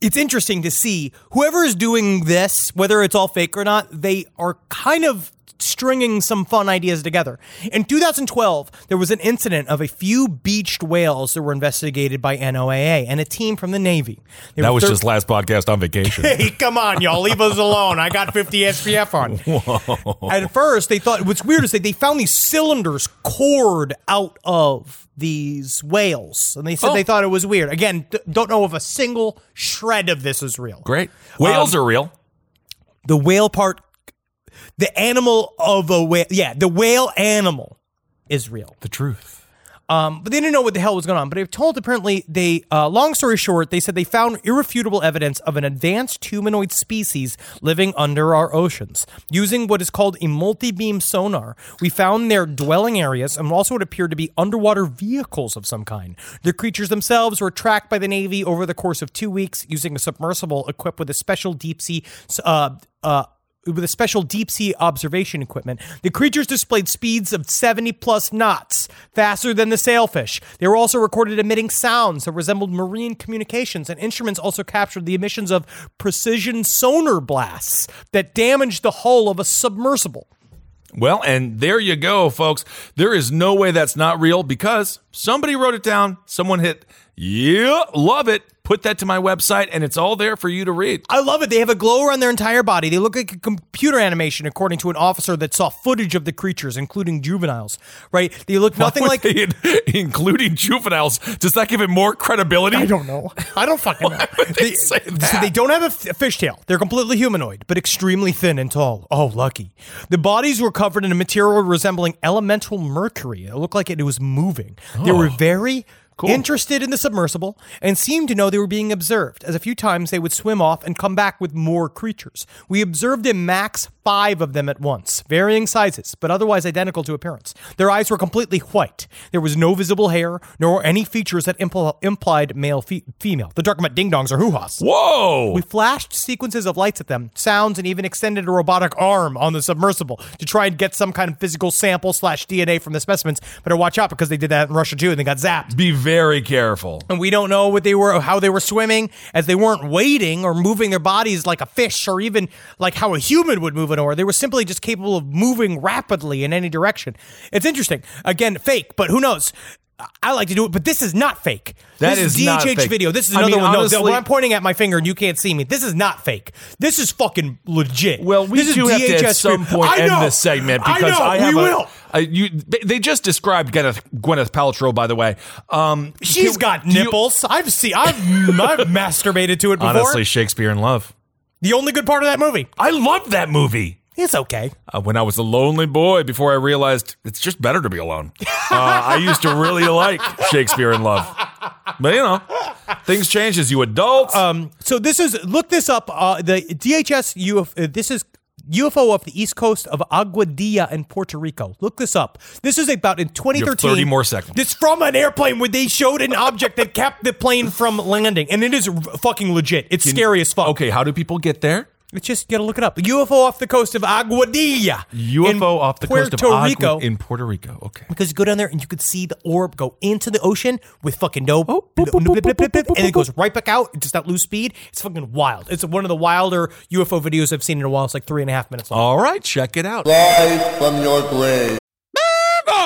it's interesting to see whoever is doing this, whether it's all fake or not. They are kind of stringing some fun ideas together. In 2012, there was an incident of a few beached whales that were investigated by NOAA and a team from the Navy. They That was thir- just last podcast on vacation. Hey, come on, y'all, leave us alone. I got 50 SPF on. At first, they thought what's weird is that they found these cylinders cored out of these whales, and they said Oh. they thought it was weird. Again, d- don't know if a single shred of this is real. Great. Whales um, are real. The whale part, the animal of a whale, yeah, the whale animal is real. The truth. Um, but they didn't know what the hell was going on. But they've told apparently they, uh, long story short, they said they found irrefutable evidence of an advanced humanoid species living under our oceans. Using what is called a multi beam sonar, we found their dwelling areas and also what appeared to be underwater vehicles of some kind. The creatures themselves were tracked by the Navy over the course of two weeks using a submersible equipped with a special deep sea. Uh, uh, with a special deep sea observation equipment. The creatures displayed speeds of 70 plus knots, faster than the sailfish. They were also recorded emitting sounds that resembled marine communications, and instruments also captured the emissions of precision sonar blasts that damaged the hull of a submersible. Well, and there you go, folks. There is no way that's not real because somebody wrote it down. Someone hit, yeah, love it. Put that to my website, and it's all there for you to read. I love it. They have a glow around their entire body. They look like a computer animation, according to an officer that saw footage of the creatures, including juveniles. Right? They look nothing like. they- including juveniles. Does that give it more credibility? I don't know. I don't fucking know. they so that? they don't have a f- fishtail. They're completely humanoid, but extremely thin and tall. Oh, lucky. The bodies were covered in a material resembling elemental mercury. It looked like it was moving. They were oh. very interested in the submersible and seemed to know they were being observed, as a few times they would swim off and come back with more creatures. We observed a max five of them at once, varying sizes, but otherwise identical to appearance. Their eyes were completely white. There was no visible hair, nor any features that impl- implied male fe- female. They're talking about ding dongs or hoo ha's. Whoa! We flashed sequences of lights at them, sounds, and even extended a robotic arm on the submersible to try and get some kind of physical sample slash DNA from the specimens. Better watch out because they did that in Russia too, and they got zapped. Be very careful. And we don't know what they were, how they were swimming, as they weren't wading or moving their bodies like a fish, or even like how a human would move an oar. They were simply just capable of moving rapidly in any direction. It's interesting. Again, fake, but who knows? I like to do it, but this is not fake. That this is not DHH video. This is I another mean, one. No, honestly- when I'm pointing at my finger and you can't see me, this is not fake. This is fucking legit. Well, we this is do have to at some point I end know. this segment I because know. I, have we a- will. a- you, they- just described Gwyneth, Gwyneth Paltrow, by the way. Um, She's do- got do you- nipples. I've seen. I've, I've masturbated to it before. honestly, Shakespeare in Love. the only good part of that movie. I love that movie. It's okay. Uh, when I was a lonely boy, before I realized it's just better to be alone. Uh, I used to really like Shakespeare in Love, but you know, things change as you adult. Um, so this is look this up. Uh, the DHS UFO. Uh, this is UFO off the east coast of Aguadilla in Puerto Rico. Look this up. This is about in 2013. 30 more seconds. It's from an airplane where they showed an object that kept the plane from landing, and it is fucking legit. It's scary as fuck. okay, how do people get there? It's just you gotta look it up. UFO off the coast of Aguadilla. in UFO off the coast of Puerto Agua- Rico. in Puerto Rico. Okay. because you go down there and you could see the orb go into the ocean with fucking no, Oh, blip, blip, blip, blip, blip, and it goes right back out. Just that loose speed. It's fucking wild. It's one of the wilder UFO videos I've seen in a while. It's like three and a half minutes long. All right, check it out. Rise from your grave.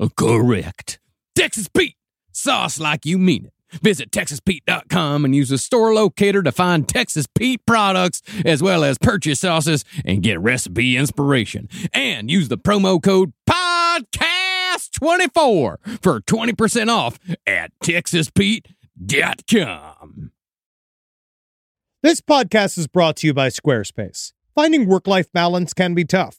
Uh, correct. Texas Pete, sauce like you mean it. Visit TexasPete.com and use the store locator to find Texas Pete products as well as purchase sauces and get recipe inspiration. And use the promo code PODCAST24 for 20% off at TexasPete.com. This podcast is brought to you by Squarespace. Finding work life balance can be tough,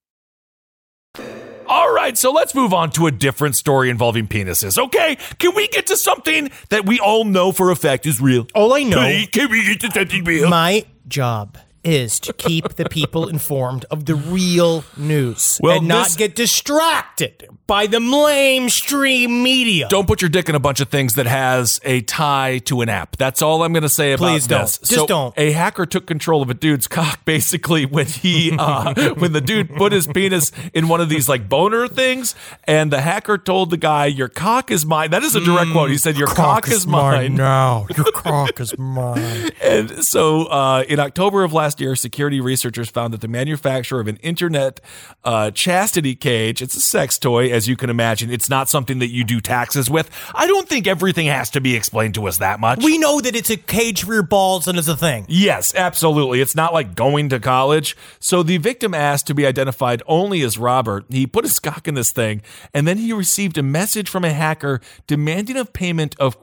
Right, so let's move on to a different story involving penises. Okay, can we get to something that we all know for a fact is real? All I know, Can, can we get to something real? my job is to keep the people informed of the real news Well, and not this- get distracted by the mainstream media. Don't put your dick in a bunch of things that has a tie to an app. That's all I'm going to say about this. Please don't. this. Just so don't. A hacker took control of a dude's cock basically when he uh, when the dude put his penis in one of these like boner things, and the hacker told the guy, "Your cock is mine." That is a direct quote. He said, "Your cock, is, mine." now. Your cock is mine. And so, uh, in October of last year, security researchers found that the manufacturer of an internet uh, chastity cage, it's a sex toy, as you can imagine. It's not something that you do taxes with. I don't think everything has to be explained to us that much. We know that it's a cage for your balls and it's a thing. Yes, absolutely. It's not like going to college. So the victim asked to be identified only as Robert. He put his cock in this thing, and then he received a message from a hacker demanding a payment of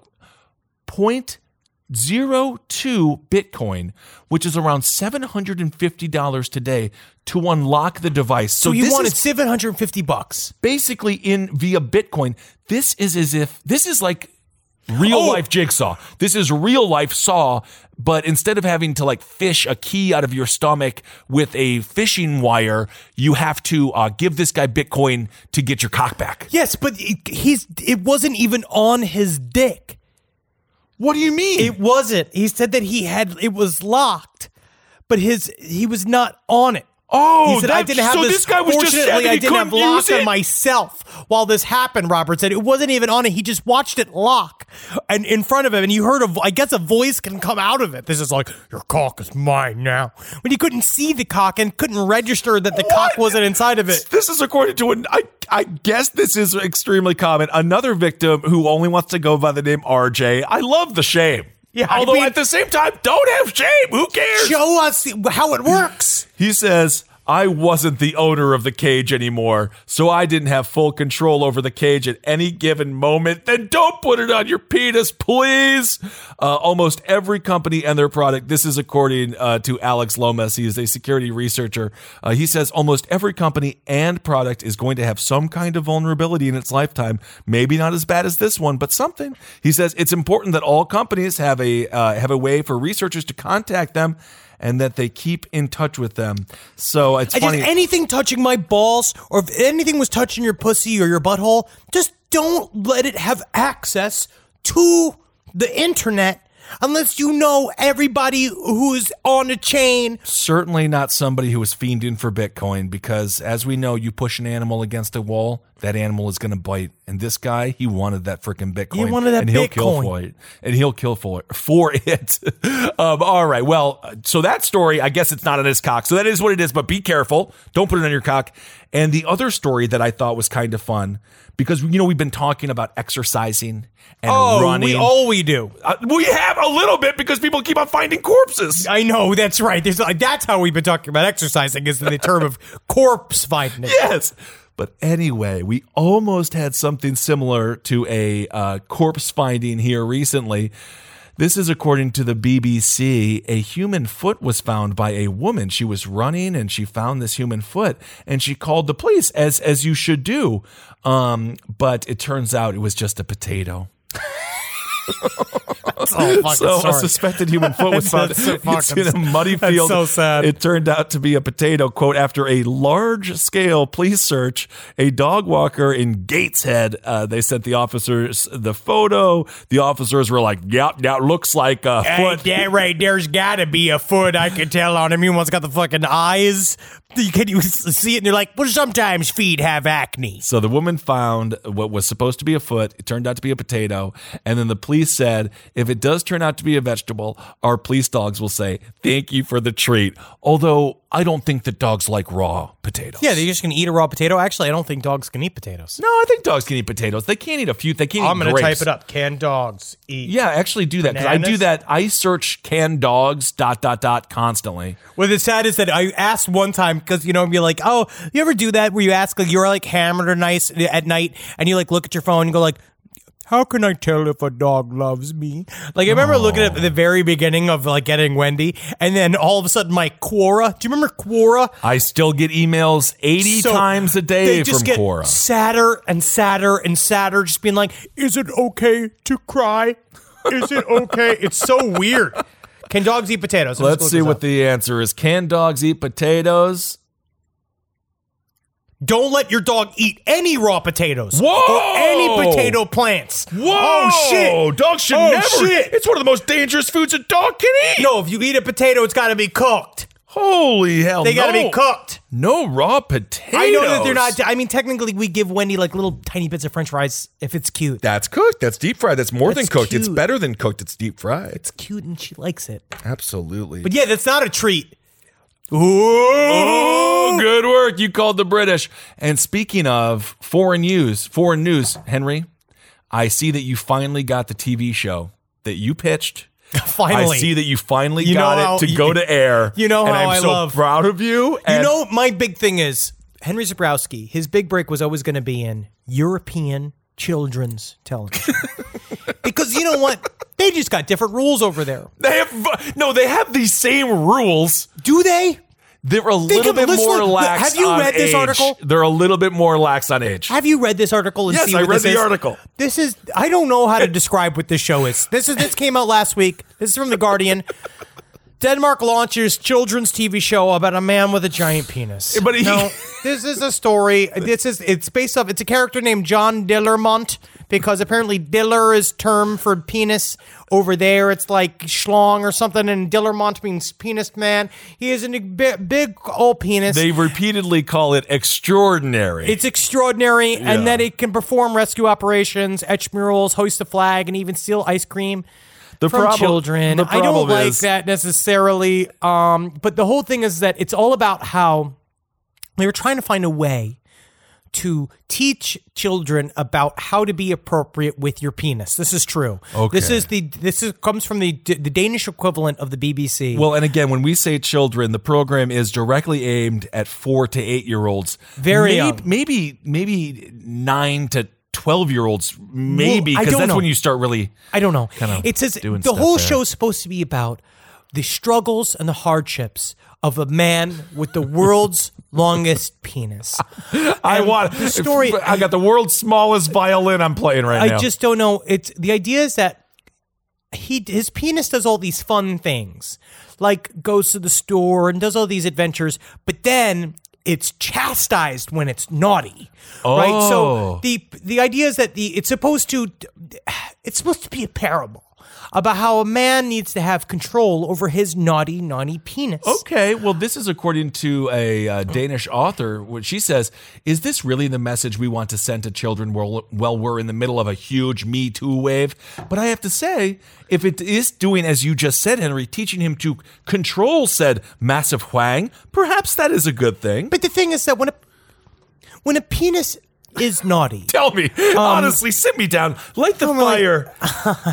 point zero two Bitcoin, which is around seven hundred and fifty dollars today, to unlock the device. So, So, you wanted 750 bucks. basically in via Bitcoin. This is as if this is like real Oh. life jigsaw. This is real life saw, but instead of having to like fish a key out of your stomach with a fishing wire, you have to uh, give this guy Bitcoin to get your cock back. Yes, but it, he's it wasn't even on his dick. What do you mean? It wasn't. He said that he had it was locked, but his he was not on it. Oh, said, I didn't have so this. this guy was just Fortunately, that I didn't have lock on myself while this happened. Robert said it wasn't even on it. He just watched it lock and in front of him, and you heard a. I guess a voice can come out of it. This is like your cock is mine now. When you couldn't see the cock and couldn't register that the cock wasn't inside of it. This is according to an. I, I guess this is extremely common. Another victim who only wants to go by the name RJ. I love the shame. Yeah, I Although mean- at the same time, don't have shame. Who cares? Show us how it works. He says, I wasn't the owner of the cage anymore, so I didn't have full control over the cage at any given moment. Then don't put it on your penis, please. Uh, almost every company and their product, this is according uh, to Alex Lomas. He is a security researcher. Uh, he says almost every company and product is going to have some kind of vulnerability in its lifetime. Maybe not as bad as this one, but something. He says it's important that all companies have a uh, have a way for researchers to contact them and that they keep in touch with them. So it's I funny. just anything touching my balls, or if anything was touching your pussy or your butthole, just don't let it have access to the internet unless you know everybody who's on a chain. Certainly not somebody who is fiending for Bitcoin because, as we know, you push an animal against a wall, that animal is going to bite. And this guy, he wanted that freaking Bitcoin. He wanted that and he'll kill for it. And he'll kill for it. For it. um, all right. Well, uh, so that story, I guess it's not on his cock. So that is what it is. But be careful. Don't put it on your cock. And the other story that I thought was kind of fun because you know we've been talking about exercising and Oh, running. we all we do. Uh, we have a little bit because people keep on finding corpses. I know that's right. There's like that's how we've been talking about exercising is in the term of corpse finding. Yes. But anyway, we almost had something similar to a uh, corpse finding here recently. This is according to the BBC. A human foot was found by a woman. She was running and she found this human foot and she called the police as as you should do. Um, but it turns out it was just a potato. Oh, so a suspected human foot was found. So in a muddy that's field. so sad. It turned out to be a potato. Quote: After a large-scale police search, a dog walker in Gateshead, uh, they sent the officers the photo. The officers were like, "Yep, that looks like a Hey, foot." that right there's got to be a foot I can tell on him. One's got the fucking eyes. You can you see it and you're like, well, sometimes feet have acne. So the woman found what was supposed to be a foot. It turned out to be a potato. And then the police said, if it does turn out to be a vegetable, our police dogs will say, thank you for the treat. Although I don't think that dogs like raw potatoes. Yeah, they're just gonna eat a raw potato. Actually, I don't think dogs can eat potatoes. No, I think dogs can eat potatoes. They can't eat a few. They can't I'm eat gonna type it up. Can dogs eat? Yeah, actually do that because I do that. I search can dogs dot dot dot constantly. Well, the sad is that I asked one time because you know be like, oh, you ever do that where you ask like you're like hammered or nice at night and you like look at your phone and go like. How can I tell if a dog loves me? Like I remember looking at the very beginning of like getting Wendy, and then all of a sudden my Quora. Do you remember Quora? I still get emails eighty So times a day from get Quora. Sadder and sadder and sadder, just being like, "Is it okay to cry? Is it okay?" it's so weird. Can dogs eat potatoes? Let's see what the answer is. Can dogs eat potatoes? Don't let your dog eat any raw potatoes. Whoa! Or any potato plants. Whoa! Oh shit! Dogs should Oh, never. shit! It's one of the most dangerous foods a dog can eat. No, if you eat a potato, it's got to be cooked. Holy hell! They got to no. be cooked. No raw potatoes. I know that they're not. I mean, technically, we give Wendy like little tiny bits of French fries if it's cute. That's cooked. That's deep fried. That's more That's than cooked. It's better than cooked. It's deep fried. It's cute and she likes it. Absolutely. But yeah, that's not a treat. Oh, good work. You called the British. And speaking of foreign news, foreign news, Henry, I see that you finally got the TV show that you pitched. Finally. I see that you finally You got it how- to go to air. You know and how I'm I so love- proud of you. You know, my big thing is Henry Zebrowski. His big break was always going to be in European children's television. because you know what? They just got different rules over there. they have no, they have these same rules. Do they? They're a little bit listen, more lax. have you read this age. article? They're a little bit more lax on age. Have you read this article? And Yes, I read this the is? article. This is I don't know how to describe what this show is. This is this came out last week. This is from the Guardian. Denmark launches children's TV show about a man with a giant penis. But he- no, this is a story. This is it's based off. It's a character named John Dillermand because apparently Diller is term for penis over there. It's like schlong or something, and Dillermand means penis man. He is a big, big old penis. They repeatedly call it extraordinary. It's extraordinary, and that it can perform rescue operations, etch murals, hoist a flag, and even steal ice cream The from problem- children. the I don't like is- that necessarily. Um, but the whole thing is that it's all about how they were trying to find a way to teach children about how to be appropriate with your penis. This is true. Okay. This is the this is comes from the the Danish equivalent of the BBC. Well, and again, when we say children, the program is directly aimed at four to eight year olds. Very maybe, young. maybe maybe nine to twelve year olds. Maybe because don't that's know. when you start really. I don't know. It says the whole there. show is supposed to be about the struggles and the hardships of a man with the world's longest penis. I And want the story. I got the world's smallest violin I'm playing right I now. I just don't know. It's the idea is that he his penis does all these fun things, like goes to the store and does all these adventures, but then it's chastised when it's naughty. Right? Oh. So the the idea is that the it's supposed to it's supposed to be a parable about how a man needs to have control over his naughty naughty penis. Okay, well, this is according to a uh, Danish author. What she says is this really the message we want to send to children while, we're in the middle of a huge Me Too wave? But I have to say, if it is doing as you just said, Henry, teaching him to control said massive Huang, perhaps that is a good thing. But the thing is that when a when a penis is naughty, Tell me, honestly, sit me down, light the fire.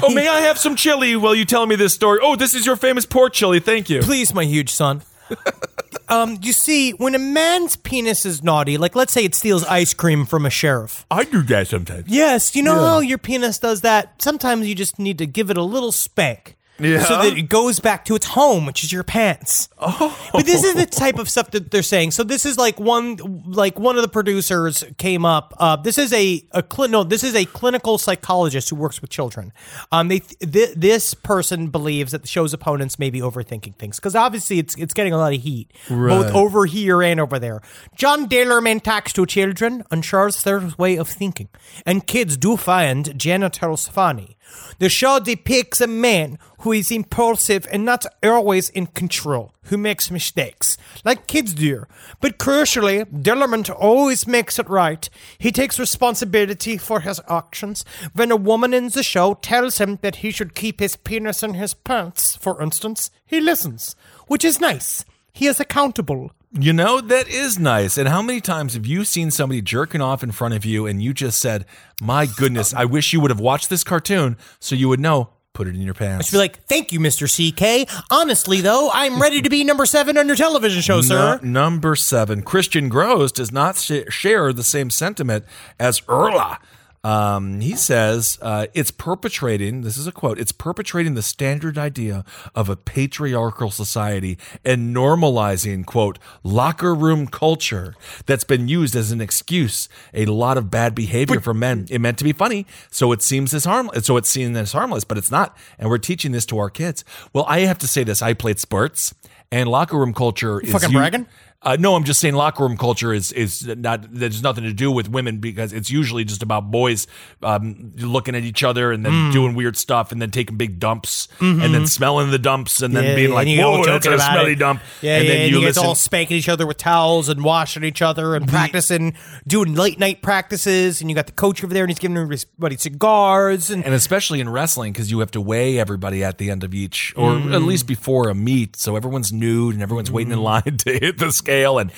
oh, may I have some chili while you tell me this story? Oh, this is your famous pork chili. Thank you. please, my huge son. um, you see, when a man's penis is naughty, like let's say it steals ice cream from a sheriff. I do that sometimes. Yes, you know how your penis does that? Sometimes you just need to give it a little spank. Yeah. So that it goes back to its home, which is your pants. Oh. But this is the type of stuff that they're saying. So this is like one, like one of the producers came up. Uh, this is a, a cli- no, this is a clinical psychologist who works with children. Um, they th- this person believes that the show's opponents may be overthinking things because obviously it's it's getting a lot of heat, both over here and over there. John Dillermand talks to children and shares their way of thinking, and kids do find genitals funny. The show depicts a man who is impulsive and not always in control, who makes mistakes, like kids do. But crucially, Dillermand always makes it right. He takes responsibility for his actions. When a woman in the show tells him that he should keep his penis in his pants, for instance, he listens, which is nice. He is accountable. You know, that is nice. And how many times have you seen somebody jerking off in front of you and you just said, My goodness, I wish you would have watched this cartoon so you would know, put it in your pants. I should be like, thank you, Mr. CK. Honestly, though, I'm ready to be number seven on your television show, sir. Nu- number seven, Christian Groes does not sh- share the same sentiment as Erla. Um, he says uh, it's perpetrating, this is a quote, it's perpetrating the standard idea of a patriarchal society and normalizing, quote, locker room culture that's been used as an excuse, a lot of bad behavior for men. It meant to be funny, so it seems as harmless, so it's seen as harmless, but it's not. And we're teaching this to our kids. Well, I have to say this I played sports, and locker room culture is. fucking u- bragging? Uh, no, I'm just saying locker room culture is is not there's nothing to do with women because it's usually just about boys um, looking at each other and then Mm. doing weird stuff and then taking big dumps and then smelling the dumps and then Mm-hmm. Yeah, being like, and you go whoa, that's a smelly it. dump. Yeah, and yeah, then and you you guys all spanking each other with towels and washing each other and practicing, doing late night practices. And you got the coach over there and he's giving everybody cigars. And and especially in wrestling because you have to weigh everybody at the end of each or Mm. at least before a meet so everyone's nude and everyone's waiting in line to hit the scale and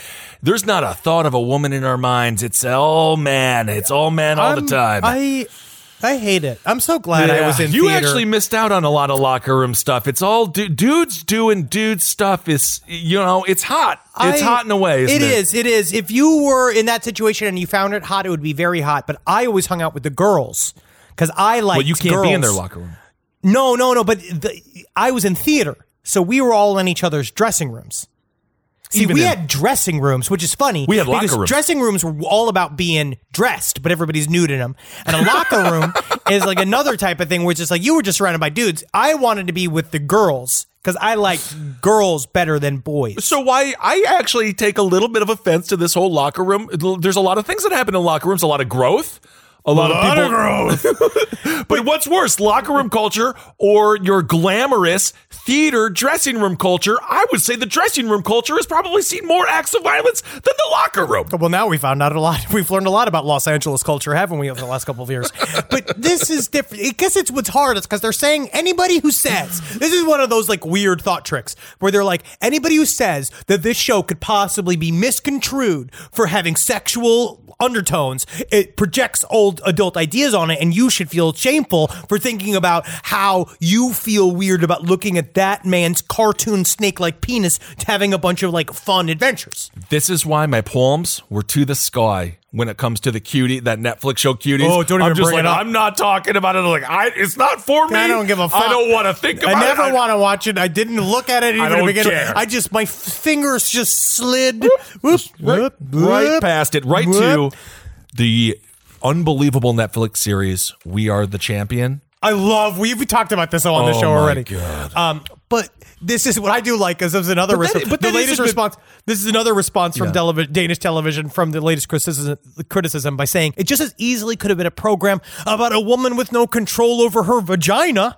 there's not a thought of a woman in our minds it's all man it's all man all I'm- the time I I hate it. I'm so glad I was in theater. you theater. actually missed out on a lot of locker room stuff it's all du- dudes doing dude stuff is you know it's hot it's I- hot in a way isn't It it is. It is. If you were in that situation and you found it hot, it would be very hot. But I always hung out with the girls because I like. well you can't be in their locker room No, no, no. But the, I was in theater, so we were all in each other's dressing rooms. See, Even we in- had dressing rooms, which is funny. We had locker rooms. Dressing rooms were all about being dressed, but everybody's nude in them. And a locker room is like another type of thing where it's just like you were just surrounded by dudes. I wanted to be with the girls because I like girls better than boys. So why I actually take a little bit of offense to this whole locker room. There's a lot of things that happen in locker rooms, a lot of growth. A lot, of people. growth. but what's worse, locker room culture or your glamorous theater dressing room culture? I would say the dressing room culture has probably seen more acts of violence than the locker room. Well, now we found out a lot. We've learned a lot about Los Angeles culture, haven't we, over the last couple of years? but this is different. I guess it's what's hard. It's because they're saying anybody who says this is one of those like weird thought tricks where they're like anybody who says that this show could possibly be misconstrued for having sexual undertones, it projects old adult ideas on it, and you should feel shameful for thinking about how you feel weird about looking at that man's cartoon snake like penis having a bunch of like fun adventures. This is why my poems were to the sky when it comes to the cutie, that Netflix show cuties. Oh, don't even I'm just bring like, it up. I'm not talking about it. Like, I, it's not for me. I don't give a fuck. I don't want to think about it. I never want to watch it. I didn't look at it even I don't begin care. I just my fingers just slid whoop, right, whoop, right whoop, past it, right whoop. to the unbelievable Netflix series "We Are the Champion." I love. We we talked about this on the Oh show my already. God. Um, but this is what I do like. Is there's another response. but the latest response. This is another response from Yeah. Danish television from the latest criticism, criticism by saying it just as easily could have been a program about a woman with no control over her vagina.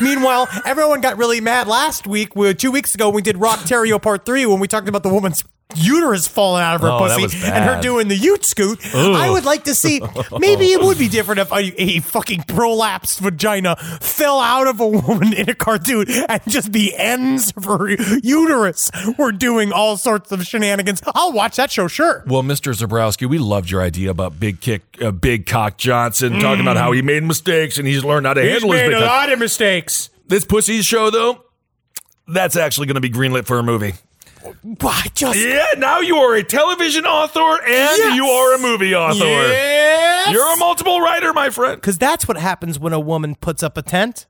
Meanwhile, everyone got really mad last week. We, two weeks ago, we did Rock Terrio Part Three when we talked about the woman's uterus falling out of her Oh, pussy and her doing the Ute scoot. I would like to see. Maybe it would be different if a, a fucking prolapsed vagina fell out of a woman in a cartoon and just the ends of her uterus were doing all sorts of shenanigans. I'll watch that show, sure. Well, Mr. Zebrowski, we loved your idea about Big Kick, uh, Big Cock Johnson, talking about how he made mistakes and he's learned how to handle his a lot of mistakes. This pussy show, though, that's actually going to be greenlit for a movie. Just Yeah, now you are a television author and Yes. you are a movie author. Yes. You're a multiple writer, my friend. Because that's what happens when a woman puts up a tent.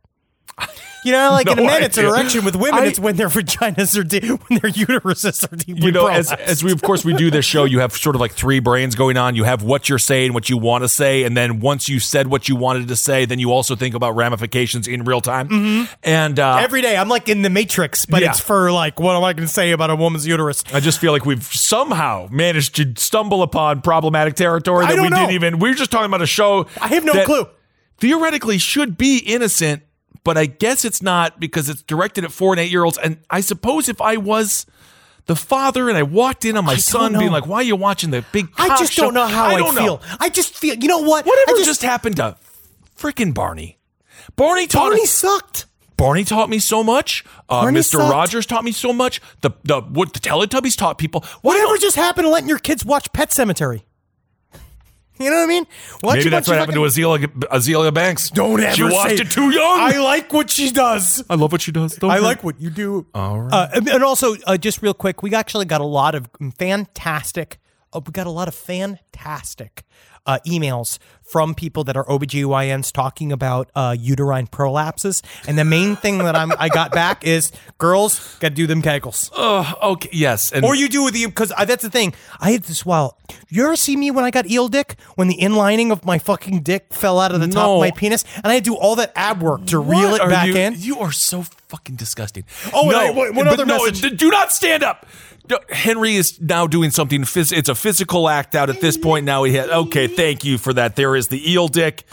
You know, like in No a man, it's an idea. erection with women. I- it's when their vaginas are deep, when their uteruses are deeply you know, as, as we of course we do this show, you have sort of like three brains going on. You have what you're saying, what you want to say, and then once you said what you wanted to say, then you also think about ramifications in real time. And uh, Every day, I'm like in the Matrix, but Yeah. it's for like what am I going to say about a woman's uterus? I just feel like we've somehow managed to stumble upon problematic territory that we know. didn't even. We are just talking about a show. I have no clue. Theoretically, should be innocent, but I guess it's not because it's directed at four and eight year olds. And I suppose if I was the father and I walked in on my I son being like, "Why are you watching the big?" I just show?" don't know how I, don't feel. know. I just feel. You know what? Whatever I just, happened to freaking Barney. Barney taught Barney us- sucked. Barney taught me so much. Uh, Mr. sucked. Rogers taught me so much. The the what the Teletubbies taught people. Why Whatever just happened to letting your kids watch Pet Sematary? You know what I mean? Watch Maybe that's what happened to Azealia, Azealia Banks. Don't ever She watched say- it too young. I like what she does. I love what she does. Don't I like what you do. All right. Uh, and and also, uh, just real quick, we actually got a lot of fantastic. Uh, we got a lot of fantastic uh, emails from people that are OBGYNs talking about uh, uterine prolapses. And the main thing that I'm, I got back is girls got to do them kegels. Oh, okay. Yes. And Or you do with the because that's the thing. I had this while. You ever see me when I got eel dick when the inlining of my fucking dick fell out of the top No. of my penis, and I had to do all that ab work to reel it back you, in. You are so fucking disgusting. Oh, no. and I- one- one other no, message. Do not stand up. Henry is now doing something. Phys- it's a physical act out at this point. Now he had. Okay, thank you for that. There is the eel dick.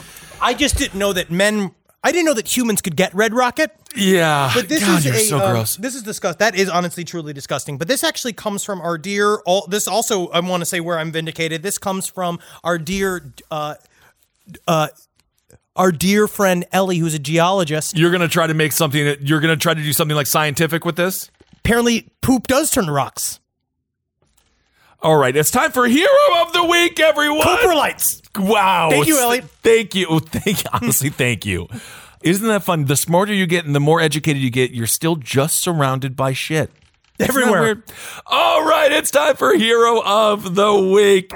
I just didn't know that men. I didn't know that humans could get red rocket. Yeah. But this God, is you're a, so um, gross. This is disgust. That is honestly truly disgusting. But this actually comes from our dear. All this also I want to say where I'm vindicated. This comes from our dear. Uh, uh, our dear friend Ellie, who's a geologist. You're gonna try to make something. You're gonna try to do something like scientific with this. Apparently, poop does turn to rocks. All right, it's time for Hero of the Week, everyone. Pooper lights. Wow. Thank you, Elliot. Thank you. Thank you. honestly, thank you. Isn't that fun? The smarter you get and the more educated you get, you're still just surrounded by shit. Everywhere. All right, it's time for Hero of the Week.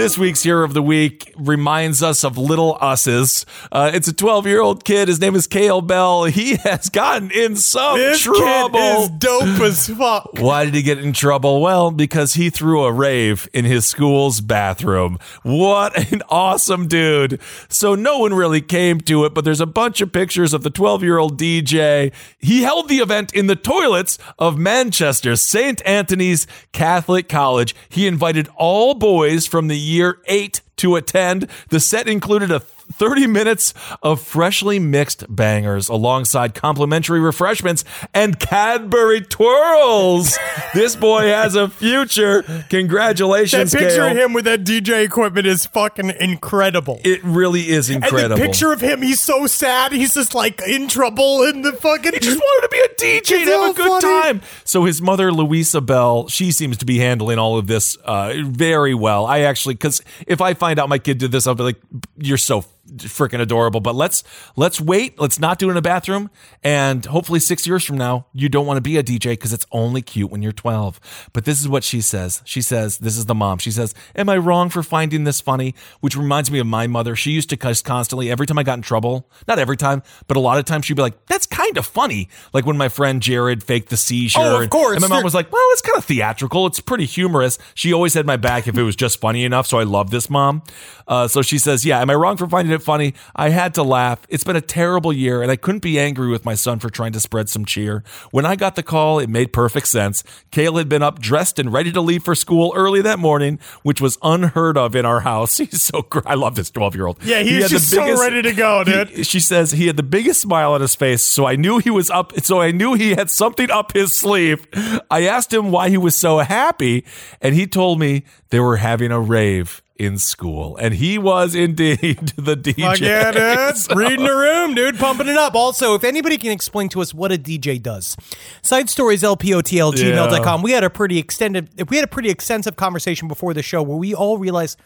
This week's Hero of the Week reminds us of little us's. Uh, it's a 12 year old kid. His name is Kale Bell. He has gotten in some This trouble. kid is dope as fuck. Why did he get in trouble? Well, because he threw a rave in his school's bathroom. What an awesome dude. So no one really came to it, but there's a bunch of pictures of the 12 year old DJ. He held the event in the toilets of Manchester St. Anthony's Catholic College. He invited all boys from the year eight to attend. The set included a 30 minutes of freshly mixed bangers alongside complimentary refreshments and Cadbury twirls. this boy has a future. Congratulations, That picture Kale. of him with that DJ equipment is fucking incredible. It really is incredible. And the picture of him, he's so sad. He's just like in trouble in the fucking. He just wanted to be a DJ and have a good funny. time. So his mother, Louisa Bell, she seems to be handling all of this uh, very well. I actually, because if I find out my kid did this, I'll be like, "You're so freaking adorable." But let's let's wait. Let's not do it in a bathroom. And hopefully, six years from now, you don't want to be a DJ because it's only cute when you're 12. But this is what she says. She says, "This is the mom." She says, "Am I wrong for finding this funny?" Which reminds me of my mother. She used to cuss constantly every time I got in trouble. Not every time, but a lot of times she'd be like, "That's kind of funny." Like when my friend Jared faked the seizure. Oh, of and- course. And my mom was like, "Well, it's kind of theatrical. It's pretty humorous." She always had my back if it was just funny enough. So I love this mom. Uh, so she says, "Yeah, am I wrong for finding it funny? I had to laugh. It's been a terrible year, and I couldn't be angry with my son for trying to spread some cheer. When I got the call, it made perfect sense. Kale had been up, dressed, and ready to leave for school early that morning, which was unheard of in our house. He's so great. I love this twelve year old. Yeah, he's the just so ready to go, dude. He- she says he had the biggest smile on his face, so I knew he was up. So I knew he had something up his sleeve. I asked him why he was so happy, and he told me they were having a rave in school, and he was indeed the DJ. Yeah, dude. So- Reading the room, dude. Pumping it up. Also, if anybody can explain to us what a DJ does, side stories lpotl gmail.com. We had a pretty extended, we had a pretty extensive conversation before the show where we all realized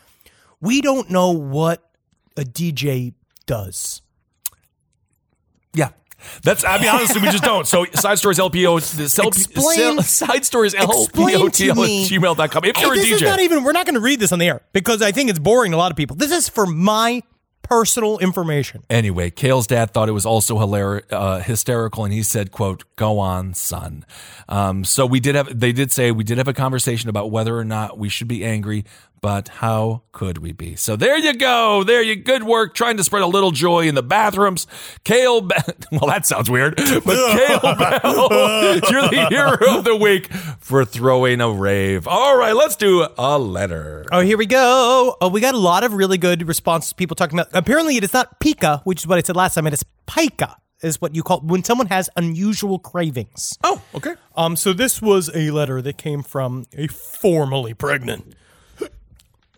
we don't know what a DJ does. Yeah. That's, I mean, honestly, we just don't. So, side stories LPO, Explain- side stories LPOTL at gmail.com. If you're a this is DJ. not even, we're not going to read this on the air because I think it's boring to a lot of people. This is for my personal information. Anyway, Kale's dad thought it was also hilarious, uh, hysterical, and he said, "quote Go on, son." Um, so we did have. They did say we did have a conversation about whether or not we should be angry, but how could we be? So there you go. There you good work trying to spread a little joy in the bathrooms. Kale, well that sounds weird, but Kale Bell, you're the hero of the week for throwing a rave. All right, let's do a letter. Oh, here we go. Oh, we got a lot of really good responses. People talking about. Apparently, it is not pica, which is what I said last time. It is pica, is what you call when someone has unusual cravings. Oh, okay. Um. So this was a letter that came from a formerly pregnant,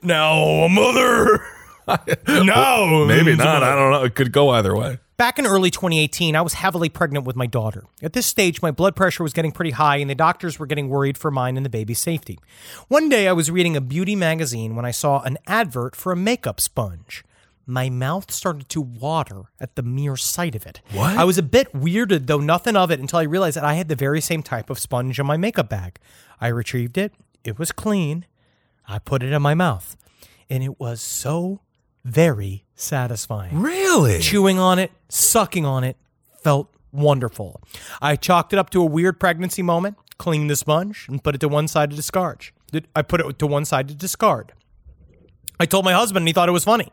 now a mother. no, Maybe not. I don't know. It could go either way. Back in early 2018, I was heavily pregnant with my daughter. At this stage, my blood pressure was getting pretty high, and the doctors were getting worried for mine and the baby's safety. One day, I was reading a beauty magazine when I saw an advert for a makeup sponge. My mouth started to water at the mere sight of it. What? I was a bit weirded, though nothing of it, until I realized that I had the very same type of sponge in my makeup bag. I retrieved it, it was clean. I put it in my mouth, and it was so very satisfying Really? chewing on it, sucking on it, felt wonderful. I chalked it up to a weird pregnancy moment, cleaned the sponge, and put it to one side to discard. I put it to one side to discard. I told my husband, and he thought it was funny.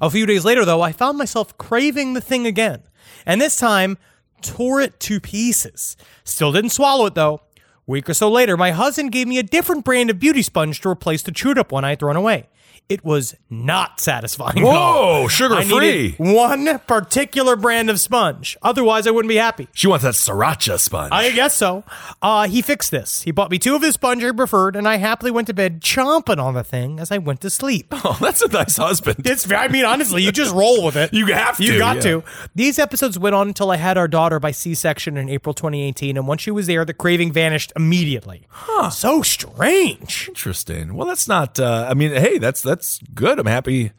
A few days later, though, I found myself craving the thing again, and this time tore it to pieces. Still didn't swallow it, though. Week or so later, my husband gave me a different brand of beauty sponge to replace the chewed up one I had thrown away. It was not satisfying. Whoa, sugar free. One particular brand of sponge. Otherwise, I wouldn't be happy. She wants that sriracha sponge. I guess so. Uh, he fixed this. He bought me two of his sponge I preferred, and I happily went to bed chomping on the thing as I went to sleep. oh, that's a nice husband. It's, I mean, honestly, you just roll with it. You have to. You got yeah. to. These episodes went on until I had our daughter by C-section in April 2018, and once she was there, the craving vanished immediately. Huh. So strange. Interesting. Well, that's not. Uh, I mean, hey, that's that's that's good. I'm happy.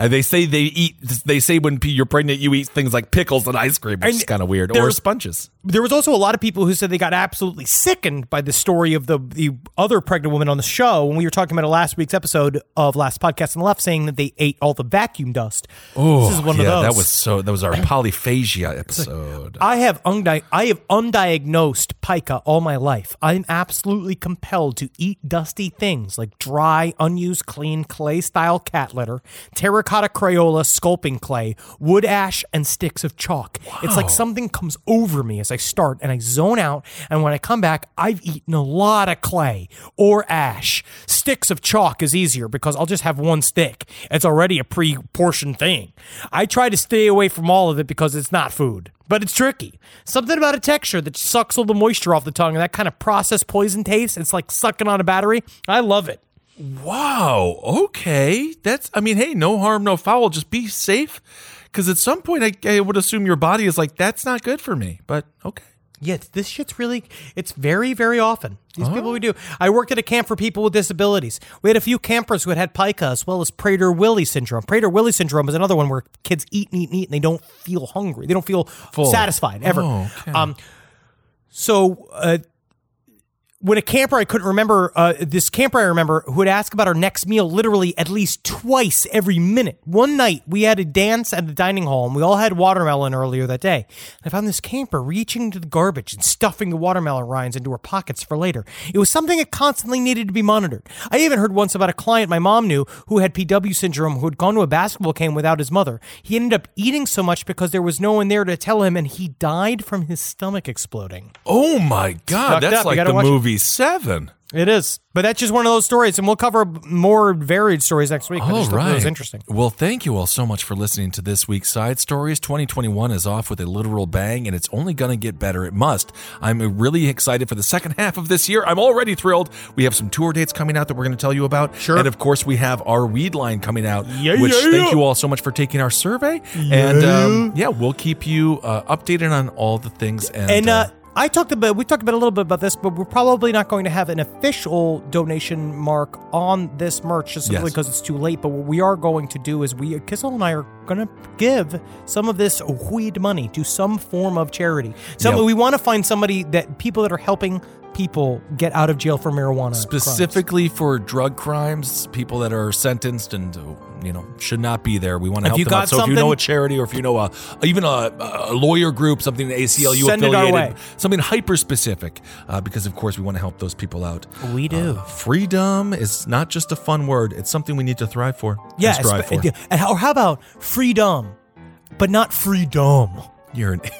Uh, they say they eat. They say when you're pregnant, you eat things like pickles and ice cream, which is kind of weird, or sponges. There was also a lot of people who said they got absolutely sickened by the story of the the other pregnant woman on the show when we were talking about it last week's episode of last podcast on the left, saying that they ate all the vacuum dust. Oh, this is one yeah, of those. that was so. That was our polyphagia episode. I have undi- I have undiagnosed pica all my life. I'm absolutely compelled to eat dusty things like dry, unused, clean clay style cat litter, terracotta Crayola sculpting clay, wood ash, and sticks of chalk. It's like something comes over me as I start and I zone out. And when I come back, I've eaten a lot of clay or ash. Sticks of chalk is easier because I'll just have one stick. It's already a pre portioned thing. I try to stay away from all of it because it's not food but it's tricky. Something about a texture that sucks all the moisture off the tongue and that kind of processed poison taste. It's like sucking on a battery. I love it. Wow. Okay. That's. I mean, hey, no harm, no foul. Just be safe, because at some point, I, I would assume your body is like, that's not good for me. But okay. Yeah, this shit's really, it's very, very often. These people we do. I worked at a camp for people with disabilities. We had a few campers who had had pica as well as Prader-Willi syndrome. Prader-Willi syndrome is another one where kids eat and eat and eat and they don't feel hungry. They don't feel satisfied ever. Oh, okay. Um, so uh, when a camper I couldn't remember uh, this camper I remember who would ask about our next meal literally at least twice every minute. One night we had a dance at the dining hall and we all had watermelon earlier that day. I found this camper reaching into the garbage and stuffing the watermelon rinds into her pockets for later. It was something that constantly needed to be monitored. I even heard once about a client my mom knew who had PW syndrome who had gone to a basketball game without his mother. He ended up eating so much because there was no one there to tell him and he died from his stomach exploding. Oh my God, fucked that's up. Like gotta the watch Seven. It is, but that's just one of those stories, and we'll cover more varied stories next week. All just thought that was right. interesting. Well, thank you all so much for listening to this week's Side Stories. 2021 is off with a literal bang, and it's only going to get better. It must. I'm really excited for the second half of this year. I'm already thrilled. We have some tour dates coming out that we're going to tell you about. Sure. And of course, we have our weed line coming out, Yeah, which yeah, thank yeah. you all so much for taking our survey. yeah. And um, yeah, we'll keep you uh, updated on all the things. And, And uh, I talked about we talked about a little bit about this, but we're probably not going to have an official donation mark on this merch just simply Yes. because it's too late. But what we are going to do is we Kissel and I are going to give some of this weed money to some form of charity. So Yeah. we want to find somebody that people that are helping people get out of jail for marijuana. crimes. specifically for drug crimes, people that are sentenced and uh, you know should not be there. We want to help you them out. So if you know a charity or if you know a even a, a lawyer group, something ACLU Send affiliated, something hyper specific, uh, because of course we want to help those people out. We do. Uh, freedom is not just a fun word; it's something we need to thrive for. Yeah, strive for. And how, or how about freedom, but not freedom? You're an.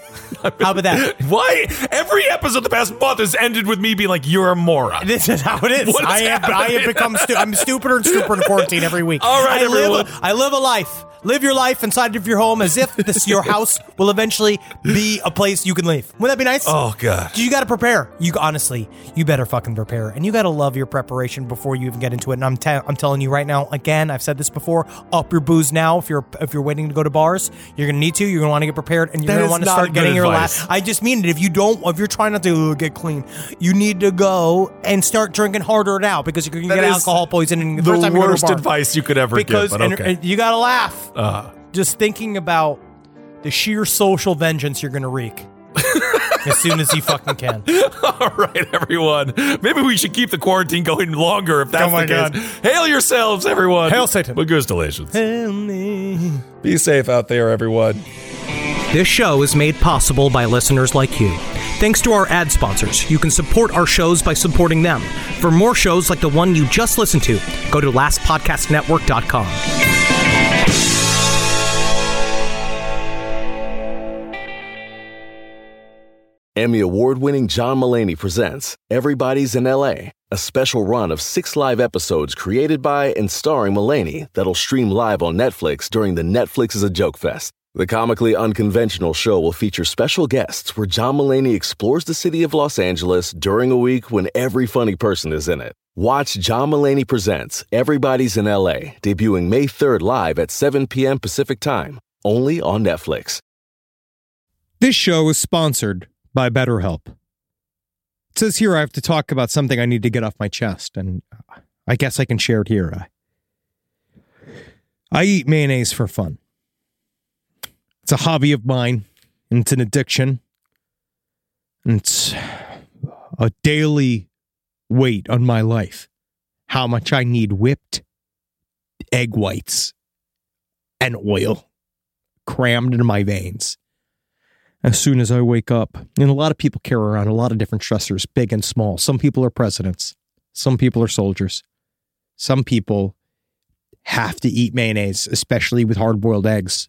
How about that? Why every episode the past month has ended with me being like, "You're a moron." This is how it is. What is I have I have become stu- I'm stupider and stupider in quarantine every week. All right, I live a, I live a life. Live your life inside of your home as if this your house will eventually be a place you can leave. Wouldn't that be nice? Oh god. You got to prepare. You honestly, you better fucking prepare, and you got to love your preparation before you even get into it. And I'm te- I'm telling you right now, again, I've said this before. Up your booze now. If you're if you're waiting to go to bars, you're gonna need to. You're gonna want to get prepared, and you're Want to start getting your advice. last. I just mean it. If you don't, if you're trying not to get clean, you need to go and start drinking harder now because you're gonna That get is alcohol poisoning the, the first time you go to a worst bar. advice you could ever give, Because but and- okay. and you gotta laugh Uh, just thinking about the sheer social vengeance you're gonna wreak as soon as you fucking can. All right, everyone. Maybe we should keep the quarantine going longer if that's Oh my the God. case. Hail yourselves, everyone. Hail Satan. Help me. Be safe out there, everyone. This show is made possible by listeners like you. Thanks to our ad sponsors, you can support our shows by supporting them. For more shows like the one you just listened to, go to lastpodcastnetwork.com. Emmy award winning John Mulaney presents Everybody's in LA, a special run of six live episodes created by and starring Mulaney that'll stream live on Netflix during the Netflix is a Joke Fest. The comically unconventional show will feature special guests where John Mulaney explores the city of Los Angeles during a week when every funny person is in it. Watch John Mulaney Presents Everybody's in LA, debuting May 3rd live at 7 p.m. Pacific Time, only on Netflix. This show is sponsored by BetterHelp. It says here I have to talk about something I need to get off my chest, and I guess I can share it here. I, I eat mayonnaise for fun. It's a hobby of mine, and it's an addiction. And it's a daily weight on my life. How much I need whipped egg whites and oil crammed into my veins as soon as I wake up. And a lot of people carry around a lot of different stressors, big and small. Some people are presidents, some people are soldiers, some people have to eat mayonnaise, especially with hard boiled eggs,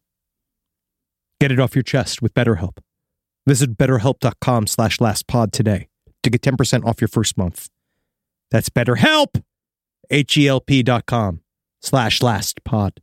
Get it off your chest with BetterHelp. Visit betterhelp.com slash lastpod today to get 10% off your first month. That's BetterHelp! H-E-L-P dot com slash lastpod.